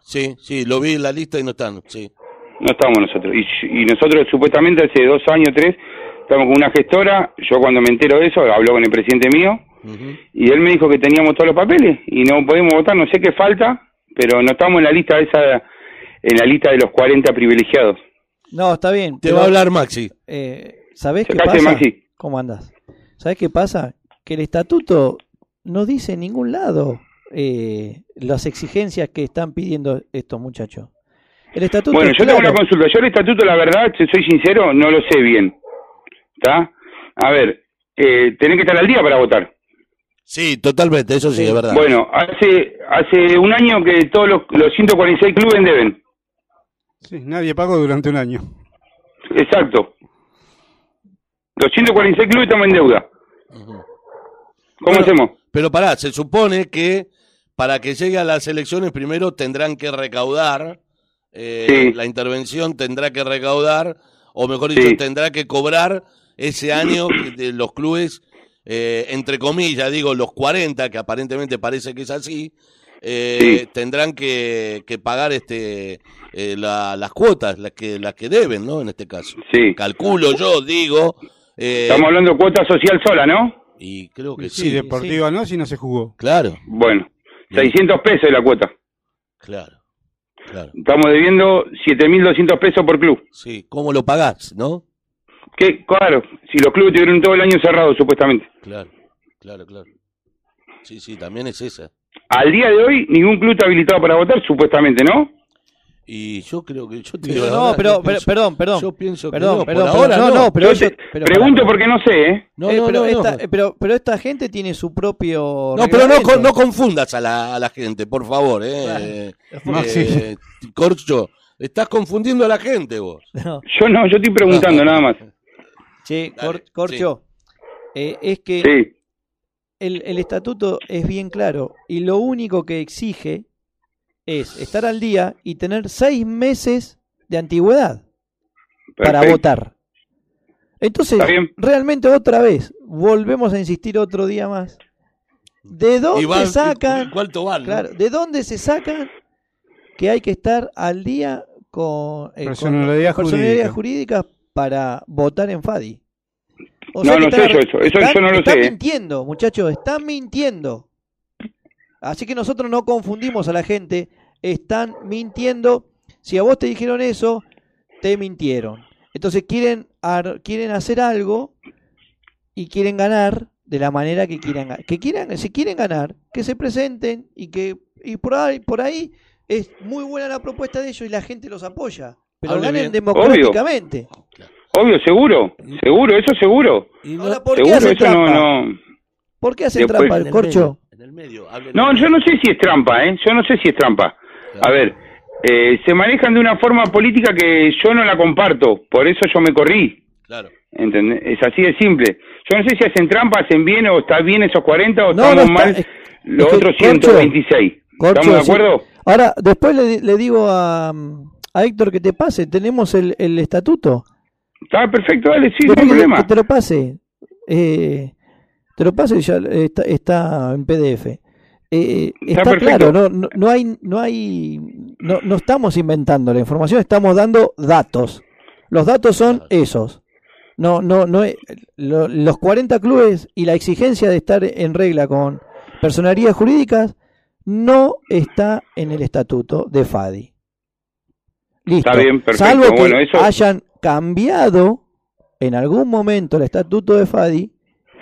Sí, sí, lo vi en la lista y no están, sí. No estamos nosotros. Y, y nosotros supuestamente hace dos años, tres, estamos con una gestora. Yo cuando me entero de eso, hablo con el presidente mío. Y él me dijo que teníamos todos los papeles y no podemos votar. No sé qué falta, pero no estamos en la lista esa, en la lista de los 40 privilegiados. No, está bien. Te pero, va a hablar Maxi. Eh, ¿Sabés qué pasa? Maxi. ¿Cómo andás? ¿Sabés qué pasa? Que el estatuto no dice en ningún lado eh, las exigencias que están pidiendo estos muchachos. El estatuto Bueno, es yo tengo una consulta. Yo el estatuto, la verdad, si soy sincero, no lo sé bien. A ver, eh, tenés que estar al día para votar. Sí, totalmente, eso sí, es verdad. Bueno, hace hace un año que todos los, los 146 clubes deben. Sí, nadie pagó durante un año. Exacto. Los 146 clubes estamos en deuda. ¿Cómo Bueno, hacemos? Pero pará, se supone que para que llegue a las elecciones primero tendrán que recaudar, eh, Sí. la intervención tendrá que recaudar, o mejor dicho, Sí. tendrá que cobrar ese año que de los clubes, eh, entre comillas, digo, los 40, que aparentemente parece que es así, eh, Sí. tendrán que, que pagar este eh, la- las cuotas, las que, las que deben, ¿no? En este caso. Sí. Calculo yo, digo. eh, Estamos hablando de cuota social sola, ¿no? y creo que Sí, sí. Deportiva no, si no se jugó. Claro, Bueno, 600 pesos es la cuota. claro, claro. Estamos debiendo 7.200 pesos por club. Sí, ¿cómo lo pagás, no? Que, claro, si los clubes tuvieron todo el año cerrados, supuestamente. Claro, claro, claro. Sí, sí, también es esa. Al día de hoy, ningún club está habilitado para votar, supuestamente, ¿no? Y yo creo que yo te No, digo no, verdad, pero, pienso- perdón, perdón. Yo pienso que perdón, no, perdón, por ahora no, no. no, pero Yo ellos- te pero pregunto porque no sé, ¿eh? No, Eh, no, pero, no, esta, no. pero, pero esta gente tiene su propio. No, pero no, no confundas a la, a la gente, por favor, ¿eh? Claro. Eh, eh, Corcho, estás confundiendo a la gente vos. No. Yo no, yo estoy preguntando nada más. Che, Dale, Cor- Corcho, eh, es que Sí, el, el estatuto es bien claro y lo único que exige es estar al día y tener seis meses de antigüedad para votar. Entonces, realmente otra vez, volvemos a insistir otro día más. ¿De dónde van- sacan? ¿Cuánto vale? Claro, ¿de dónde se sacan que hay que estar al día con, eh, con Personalidad personalidades jurídica. jurídicas para votar en FADI? O No, no están- sé yo eso, eso están- yo no lo están sé, ¿eh? mintiendo, muchachos, están mintiendo. Así que nosotros no confundimos a la gente, están mintiendo. Si a vos te dijeron eso, te mintieron. Entonces quieren, ar- quieren hacer algo y quieren ganar de la manera que quieran que quieran si quieren ganar que se presenten y que y por ahí por ahí es muy buena la propuesta de ellos y la gente los apoya pero Hable ganen bien. democráticamente Obvio, seguro, seguro, eso seguro. Y no- ahora por qué Seguro, hacen eso no, trampa no. por qué hacen Después- trampa en el corcho medio, en el medio, No, yo no sé si es trampa, ¿eh? Yo no sé si es trampa. A ver, eh, se manejan de una forma política que yo no la comparto, por eso yo me corrí. Claro. ¿Entendés? Es así de simple. Yo no sé si hacen trampa, hacen bien o está bien esos 40 o No, estamos no está- mal es- los es que, otros Corcho, 126. Corcho, ¿Estamos de sí. acuerdo? ahora después le, le digo a, a Héctor que te pase tenemos el, el estatuto Está perfecto, dale, sí, no hay que- problema. que te lo pase. Eh, te lo pase, ya está, está en PDF. Eh, Está claro, no, no, no hay, no hay, no, no estamos inventando la información, estamos dando datos. Los datos son esos. No, no, no, lo- los 40 clubes y la exigencia de estar en regla con personalidades jurídicas no está en el estatuto de FADI. Listo. Está bien, perfecto. Salvo que Bueno, eso- hayan cambiado en algún momento el estatuto de FADI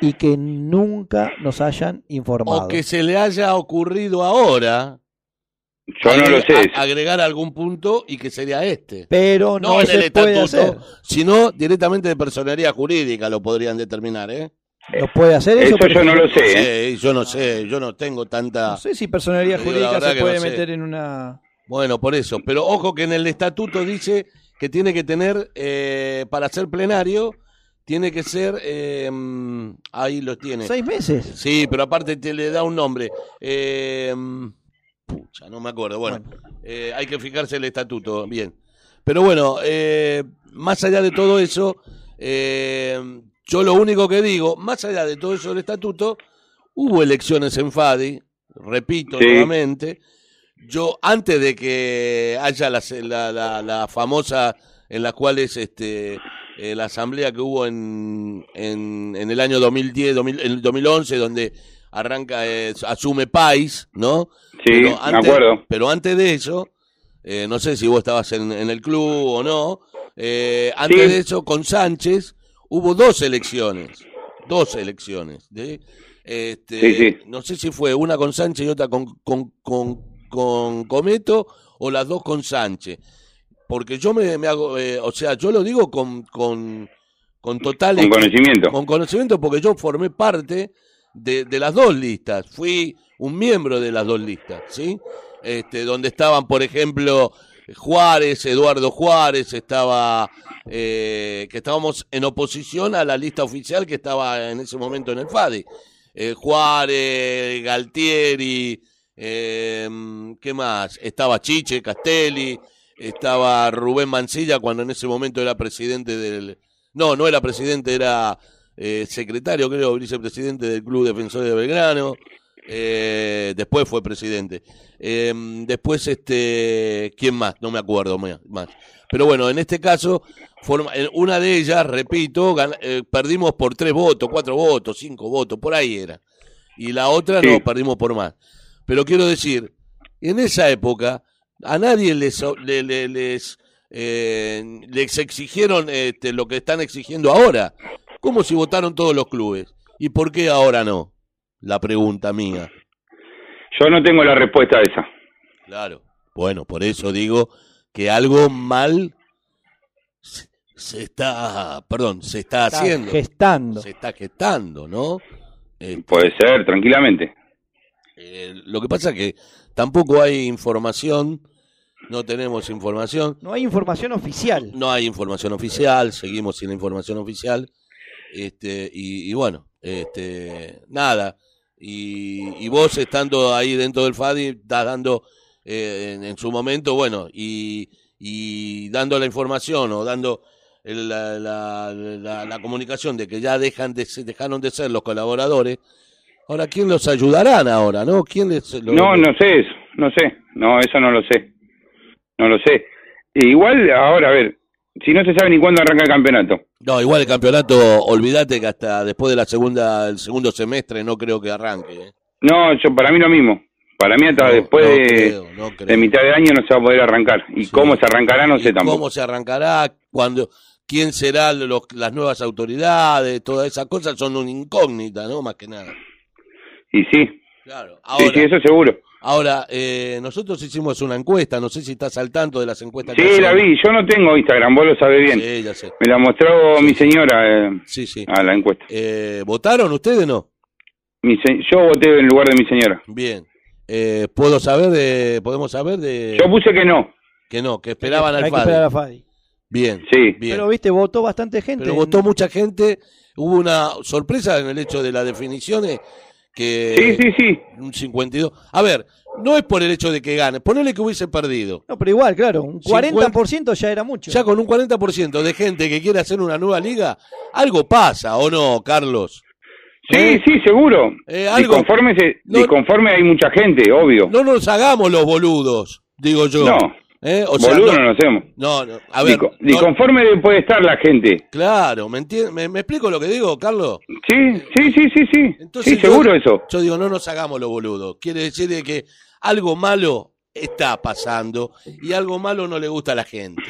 y que nunca nos hayan informado. O que se le haya ocurrido ahora. Yo no lo sé. agregar algún punto y que sería este. Pero no, No en se el puede hacer. estatuto, sino directamente de personería jurídica lo podrían determinar, ¿eh? ¿Lo puede hacer eso? Yo no lo sé. ¿eh? Sí, yo no sé, yo no tengo tanta... No sé si la jurídica se puede no sé. meter en una... Bueno, por eso. Pero ojo que en el estatuto dice que tiene que tener, eh, para ser plenario, tiene que ser, eh, mm, ahí lo tiene. Seis meses. Sí, pero aparte te le da un nombre. Eh, pucha, no me acuerdo. Bueno, eh, hay que fijarse el estatuto, bien. Pero bueno, eh, más allá de todo eso, eh, yo lo único que digo, más allá de todo eso del estatuto, hubo elecciones en FADI, repito Sí. nuevamente. Yo, antes de que haya la, la, la- la famosa en las cuales este, eh, la asamblea que hubo en, en, en el año 2010, 2000, en el 2011, donde arranca, eh, asume Pais, ¿no? Sí, me acuerdo. Pero antes de eso, eh, no sé si vos estabas en, en el club o no, eh, antes Sí. de eso, con Sánchez, hubo dos elecciones, dos elecciones, ¿sí? Este, Sí, sí. No sé si fue una con Sánchez y otra con, con, con, con Cometo o las dos con Sánchez. Porque yo me, me hago, eh, o sea, yo lo digo con, con, con total... Con conocimiento. Con conocimiento porque yo formé parte de, de las dos listas, fui un miembro de las dos listas, ¿sí? Este, donde estaban, por ejemplo, Juárez, Eduardo Juárez, estaba, eh, que estábamos en oposición a la lista oficial que estaba en ese momento en el FADI. Eh, Juárez, Galtieri, eh, ¿qué más? Estaba Chiche, Castelli, estaba Rubén Mancilla cuando en ese momento era presidente del... No, no era presidente, era eh, secretario, creo, vicepresidente del Club Defensor de Belgrano. Eh, después fue presidente. Eh, después, este, ¿quién más? No me acuerdo más. Pero bueno, en este caso, forma- una de ellas, repito, gan- eh, perdimos por tres votos, cuatro votos, cinco votos, por ahí era. Y la otra Sí. no, perdimos por más. Pero quiero decir, en esa época, a nadie les, o- le- le- les, eh, les exigieron este, lo que están exigiendo ahora. ¿Cómo si votaron todos los clubes? ¿Y por qué ahora no? La pregunta mía. Yo no tengo la respuesta a esa. Claro. Bueno, por eso digo que algo mal se, se está, perdón, se está, Está haciendo. gestando. Se está gestando, ¿no? Este, Puede ser, tranquilamente. Eh, lo que pasa es que tampoco hay información, no tenemos información. No hay información oficial. No hay información oficial, seguimos sin información oficial. Este, y, y bueno, este, nada. Y, y vos estando ahí dentro del FADI, estás dando eh, en, en su momento, bueno, y, y dando la información o dando la, la, la- la comunicación de que ya dejan de dejaron de ser los colaboradores. Ahora, ¿quién los ayudarán ahora, no? ¿Quién les, lo- No, no sé eso, no sé. No, eso no lo sé. No lo sé. E igual, ahora, a ver, si no se sabe ni cuándo arranca el campeonato. No, igual el campeonato, olvídate que hasta después de la segunda, el segundo semestre no creo que arranque. ¿eh? No, yo para mí lo mismo. Para mí hasta No, después no de, creo, no creo. de mitad de año no se va a poder arrancar. Y Sí. cómo se arrancará no sé ¿Y tampoco. ¿Cómo se arrancará? Cuando, ¿Quién serán los, las nuevas autoridades? Todas esas cosas son una incógnita, ¿no? Más que nada. Y sí, Claro. sí, Ahora, sí, eso seguro. ahora eh, nosotros hicimos una encuesta, no sé si estás al tanto de las encuestas. que Sí, la vi. Yo no tengo Instagram, vos lo sabés bien. Sí, ya sé. Me la mostró mi señora eh, Sí, sí. a la encuesta. Eh, ¿Votaron ustedes no? Mi se- yo voté en lugar de mi señora. Bien. Eh, ¿Puedo saber de, podemos saber de Yo puse que no. que no, que esperaban al FADI? esperar a Fadi. Bien, Sí. bien. Pero viste, votó bastante gente. Pero votó mucha gente. Hubo una sorpresa en el hecho de las definiciones que Sí, sí, sí. un 52. A ver, no es por el hecho de que gane, ponele que hubiese perdido. No, pero igual, claro, un 50 40% ya era mucho. Ya con un 40% de gente que quiere hacer una nueva liga, algo pasa, ¿o no, Carlos? Sí, ¿Eh? sí, seguro. Eh, algo- Disconforme, se- No- disconforme hay mucha gente, obvio. No nos hagamos los boludos, digo yo. No. ¿Eh? O sea, Boludo no- no, lo hacemos. No, no, a ver. No- disconforme puede estar la gente. claro, ¿me, entiendes? ¿Me, me explico lo que digo, Carlos? Sí, sí, sí, sí, sí. Entonces sí, seguro yo- eso. Yo digo, no nos hagamos los boludos. Quiere decir de que algo malo está pasando y algo malo no le gusta a la gente.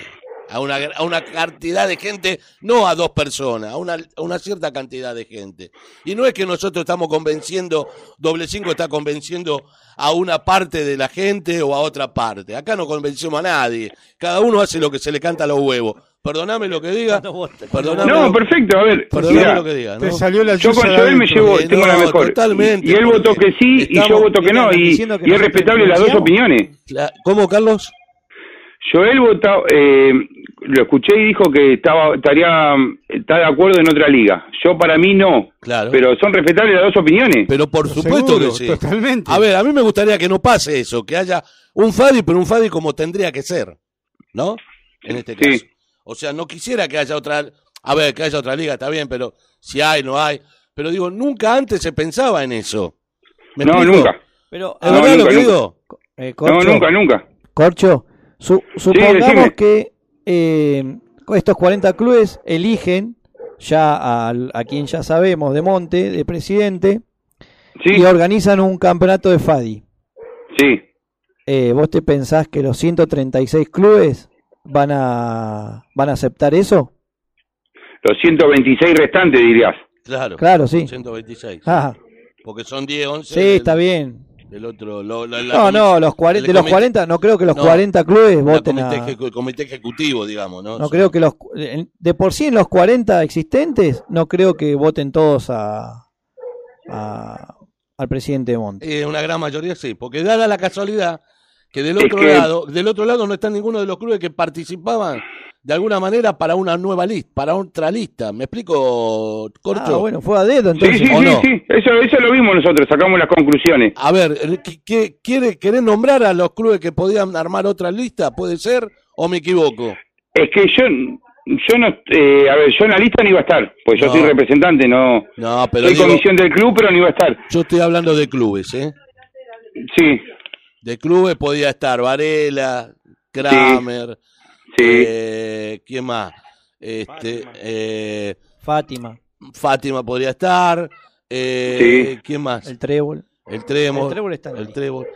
A una, a una cantidad de gente, no a dos personas, a una, a una cierta cantidad de gente. Y no es que nosotros estamos convenciendo, doble cinco está convenciendo a una parte de la gente o a otra parte. Acá no convencemos a nadie. Cada uno hace lo que se le canta a los huevos. Perdóname lo que diga. Perdóname No, lo- perfecto, a ver. Perdóname mirá, lo que diga. Te ¿no? salió la Yo con Joel me llevo, Eh, tengo la mejor. totalmente, y él votó que sí y yo voto que no. Y, que y es respetable las dos opiniones. ¿Cómo, Carlos? Joel votó, eh, lo escuché y dijo que estaba estaría está de acuerdo en otra liga. Yo para mí no. Claro. Pero son respetables las dos opiniones. Pero por supuesto Seguro, que sí. Totalmente. A ver, a mí me gustaría que no pase eso, que haya un Fadi, pero un Fadi como tendría que ser, ¿no? En este Sí. caso. O sea, no quisiera que haya otra, a ver, que haya otra liga, está bien, pero si hay, no hay. Pero digo, nunca antes se pensaba en eso. ¿Me no, explico? nunca. Pero, ¿Es No, verdad lo que nunca. digo? eh, No, nunca, nunca. Corcho, su- supongamos decime. que eh, estos 40 clubes eligen ya al- a quien ya sabemos de Monte, de presidente, Sí, y organizan un campeonato de FADI. sí. Eh, ¿Vos te pensás que los 136 clubes van a, van a aceptar eso? Los 126 restantes dirías. Claro. Claro, sí. 126. Ajá. Porque son 10, 11. Sí, del- está bien. Del otro. lo- la- la No, no, los 40, el de los comité- 40, no creo que los No, 40 clubes voten comité, a... ejecu- comité ejecutivo, digamos, ¿no? No Sí. creo que los... De por sí en los 40 existentes, no creo que voten todos a, a- al presidente de Monte. Eh, una gran mayoría sí, porque dada la casualidad que del Es otro que- lado, del otro lado no está ninguno de los clubes que participaban de alguna manera para una nueva lista, para otra lista. ¿Me explico, Corcho? Ah, bueno, fue a dedo Sí, entonces. sí, ¿o sí, no? sí. Eso, eso lo vimos nosotros, sacamos las conclusiones. A ver, eh, ¿qué- qué- quiere, ¿querés nombrar a los clubes que podían armar otra lista? ¿Puede ser o me equivoco? Es que yo, yo no, eh, a ver, yo en la lista no iba a estar, pues yo No. soy representante, no, No, pero soy digo, comisión del club, pero no iba a estar. yo estoy hablando de clubes, ¿eh? Sí, De clubes podía estar Varela, Kramer, sí, eh, ¿quién más? Este, eh, Fátima, Fátima podría estar. Eh, Sí. ¿Quién más? el trébol. El Trébol. El Trébol está El. Trébol.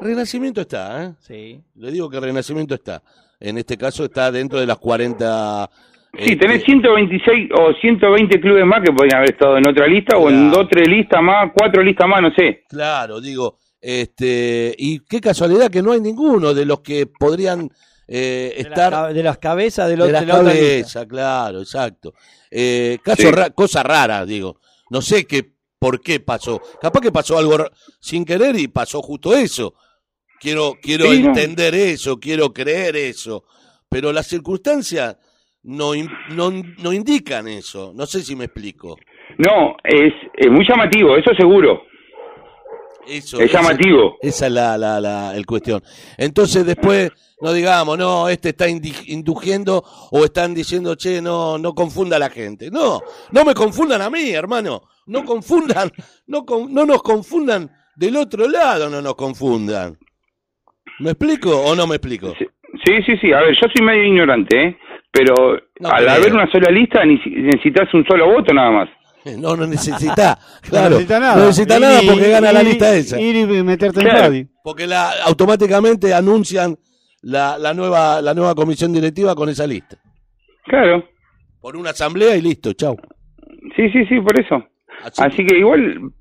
Renacimiento está, ¿eh? Sí. Le digo que Renacimiento está. En este caso está dentro de las 40. sí, este, tenés 126 o 120 clubes más que podrían haber estado en otra lista o en dos, tres listas más, cuatro listas más, no sé. Claro, digo. Este, y qué casualidad que no hay ninguno de los que podrían eh, De, las estar de las cabezas del de otro de la otra lista. cabeza, claro, exacto. Eh, caso Sí. ra- cosa rara, digo. No sé qué, por qué pasó. Capaz que pasó algo sin querer y pasó justo eso. Quiero, quiero Sí, no. entender eso, quiero creer eso. Pero las circunstancias no, no, no indican eso. No sé si me explico. No, es, es muy llamativo, eso seguro. Eso, Es llamativo. Esa es la, la, la el cuestión. Entonces después no digamos, no, este está induciendo o están diciendo, che, no, no confunda a la gente. No, no me confundan a mí, hermano. No confundan, no, con- no nos confundan del otro lado, no nos confundan. ¿Me explico o no me explico? Sí, sí, sí. A ver, yo soy medio ignorante, ¿eh? Pero No al creo. haber una sola lista necesitas un solo voto nada más. No, no necesita, claro. No necesita nada. No necesita Ir nada porque gana la ir lista esa. Ir y meterte Claro. en Fadi. Porque la, automáticamente anuncian la, la, nueva, la nueva comisión directiva con esa lista. Claro. Por una asamblea y listo, chau. Sí, sí, sí, por eso. Así, Así que igual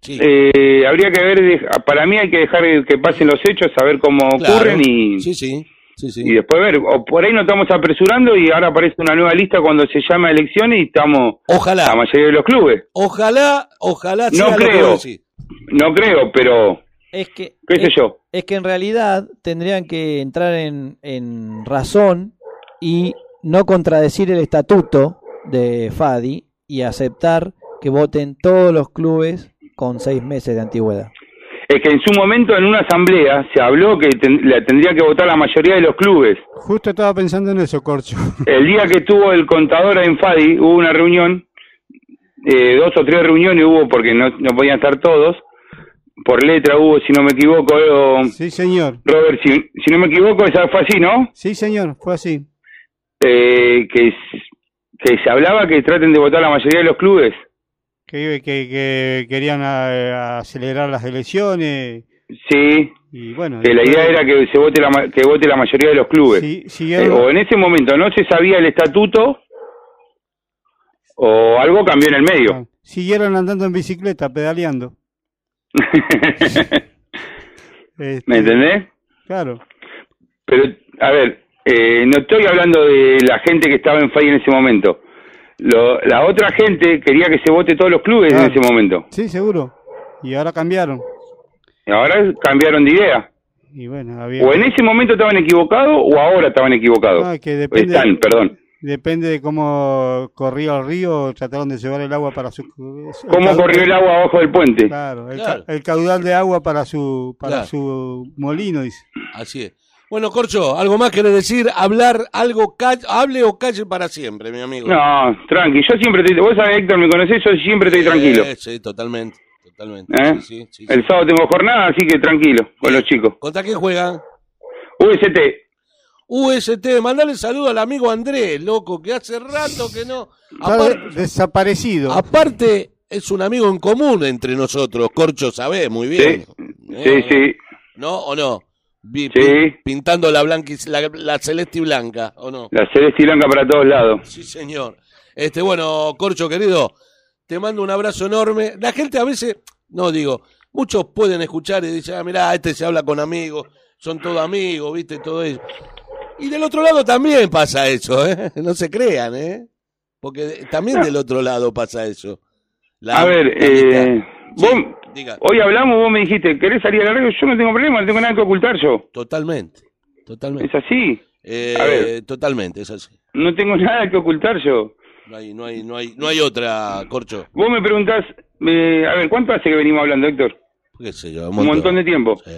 sí, eh, habría que ver, para mí hay que dejar que pasen los hechos, saber cómo claro. ocurren y, Sí, sí, sí, sí. y después ver. O por ahí nos estamos apresurando y ahora aparece una nueva lista cuando se llama elecciones y estamos la Ojalá, mayoría de los clubes. ojalá, ojalá No sea lo que creo. No creo, pero Es que, qué sé es, yo. es que en realidad tendrían que entrar en, en razón y no contradecir el estatuto de Fadi y aceptar que voten todos los clubes con seis meses de antigüedad. Es que en su momento en una asamblea se habló que ten- la tendría que votar la mayoría de los clubes. Justo estaba pensando en eso, Corcho. El día que tuvo el contador en Fadi, hubo una reunión eh, dos o tres reuniones hubo porque no, no podían estar todos. Por letra hubo, si no me equivoco, eh, Sí, señor. Robert, si, si no me equivoco, esa fue así, ¿no? Sí, señor, fue así. Eh, que, que se hablaba que traten de votar la mayoría de los clubes. Que, que, que querían eh, acelerar las elecciones Sí, y bueno. que la idea era que se vote la, que vote la mayoría de los clubes. Sí, Eh, o en ese momento no se sabía el estatuto o algo cambió en el medio. siguieron andando en bicicleta, pedaleando. Este, ¿Me entendés? Claro. Pero, a ver, eh, no estoy hablando de la gente que estaba en FAI en ese momento. Lo- la otra gente quería que se vote todos los clubes en ese momento. Sí, seguro. Y ahora cambiaron. Y ahora cambiaron de idea. Y bueno, había... O en ese momento estaban equivocados o ahora estaban equivocados. Que depende, Están, perdón. depende de cómo corría el río, trataron de llevar el agua para su... ¿Cómo corrió el agua abajo del puente? Claro, el, Claro. ca- el caudal de agua para su para Claro. su molino, dice. Así es. Bueno, Corcho, ¿algo más querés decir? Hablar algo, ca- hable o calle para siempre, mi amigo. No, tranqui. Yo siempre estoy... Vos sabés, Héctor, me conocés, yo siempre estoy tranquilo. Sí, totalmente, totalmente. ¿Eh? Sí, sí, sí, El sábado tengo jornada, así que tranquilo con los chicos. ¿Contra qué juegan? UST. UST, mandale saludo al amigo Andrés, loco, que hace rato que no. Está Apar- de- desaparecido. aparte, es un amigo en común entre nosotros. Corcho sabe muy bien. Sí, ¿Eh? sí. ¿No o no? Sí. pi- Pintando la, blanca y- la, la celeste y blanca, ¿o no? La celeste y blanca para todos lados. Sí, señor. Este, bueno, Corcho, querido, te mando un abrazo enorme. La gente a veces, no digo, muchos pueden escuchar y dicen, ah, mirá, este se habla con amigos, son todos amigos, viste, todo eso. Y del otro lado también pasa eso, ¿eh? No se crean, ¿eh? Porque también del otro lado pasa eso. La- A ver, eh, vos, diga. hoy hablamos, vos me dijiste, ¿querés salir a la radio? Yo no tengo problema, no tengo nada que ocultar yo. Totalmente, totalmente. Es así, Eh, a ver. Totalmente, es así. no tengo nada que ocultar yo. No hay, no hay, no hay, no hay otra, Corcho. Vos me preguntás, eh, a ver, ¿cuánto hace que venimos hablando, Héctor? ¿Qué sé yo? Un montón de tiempo. Sí,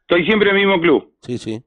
Estoy siempre en el mismo club. sí. sí.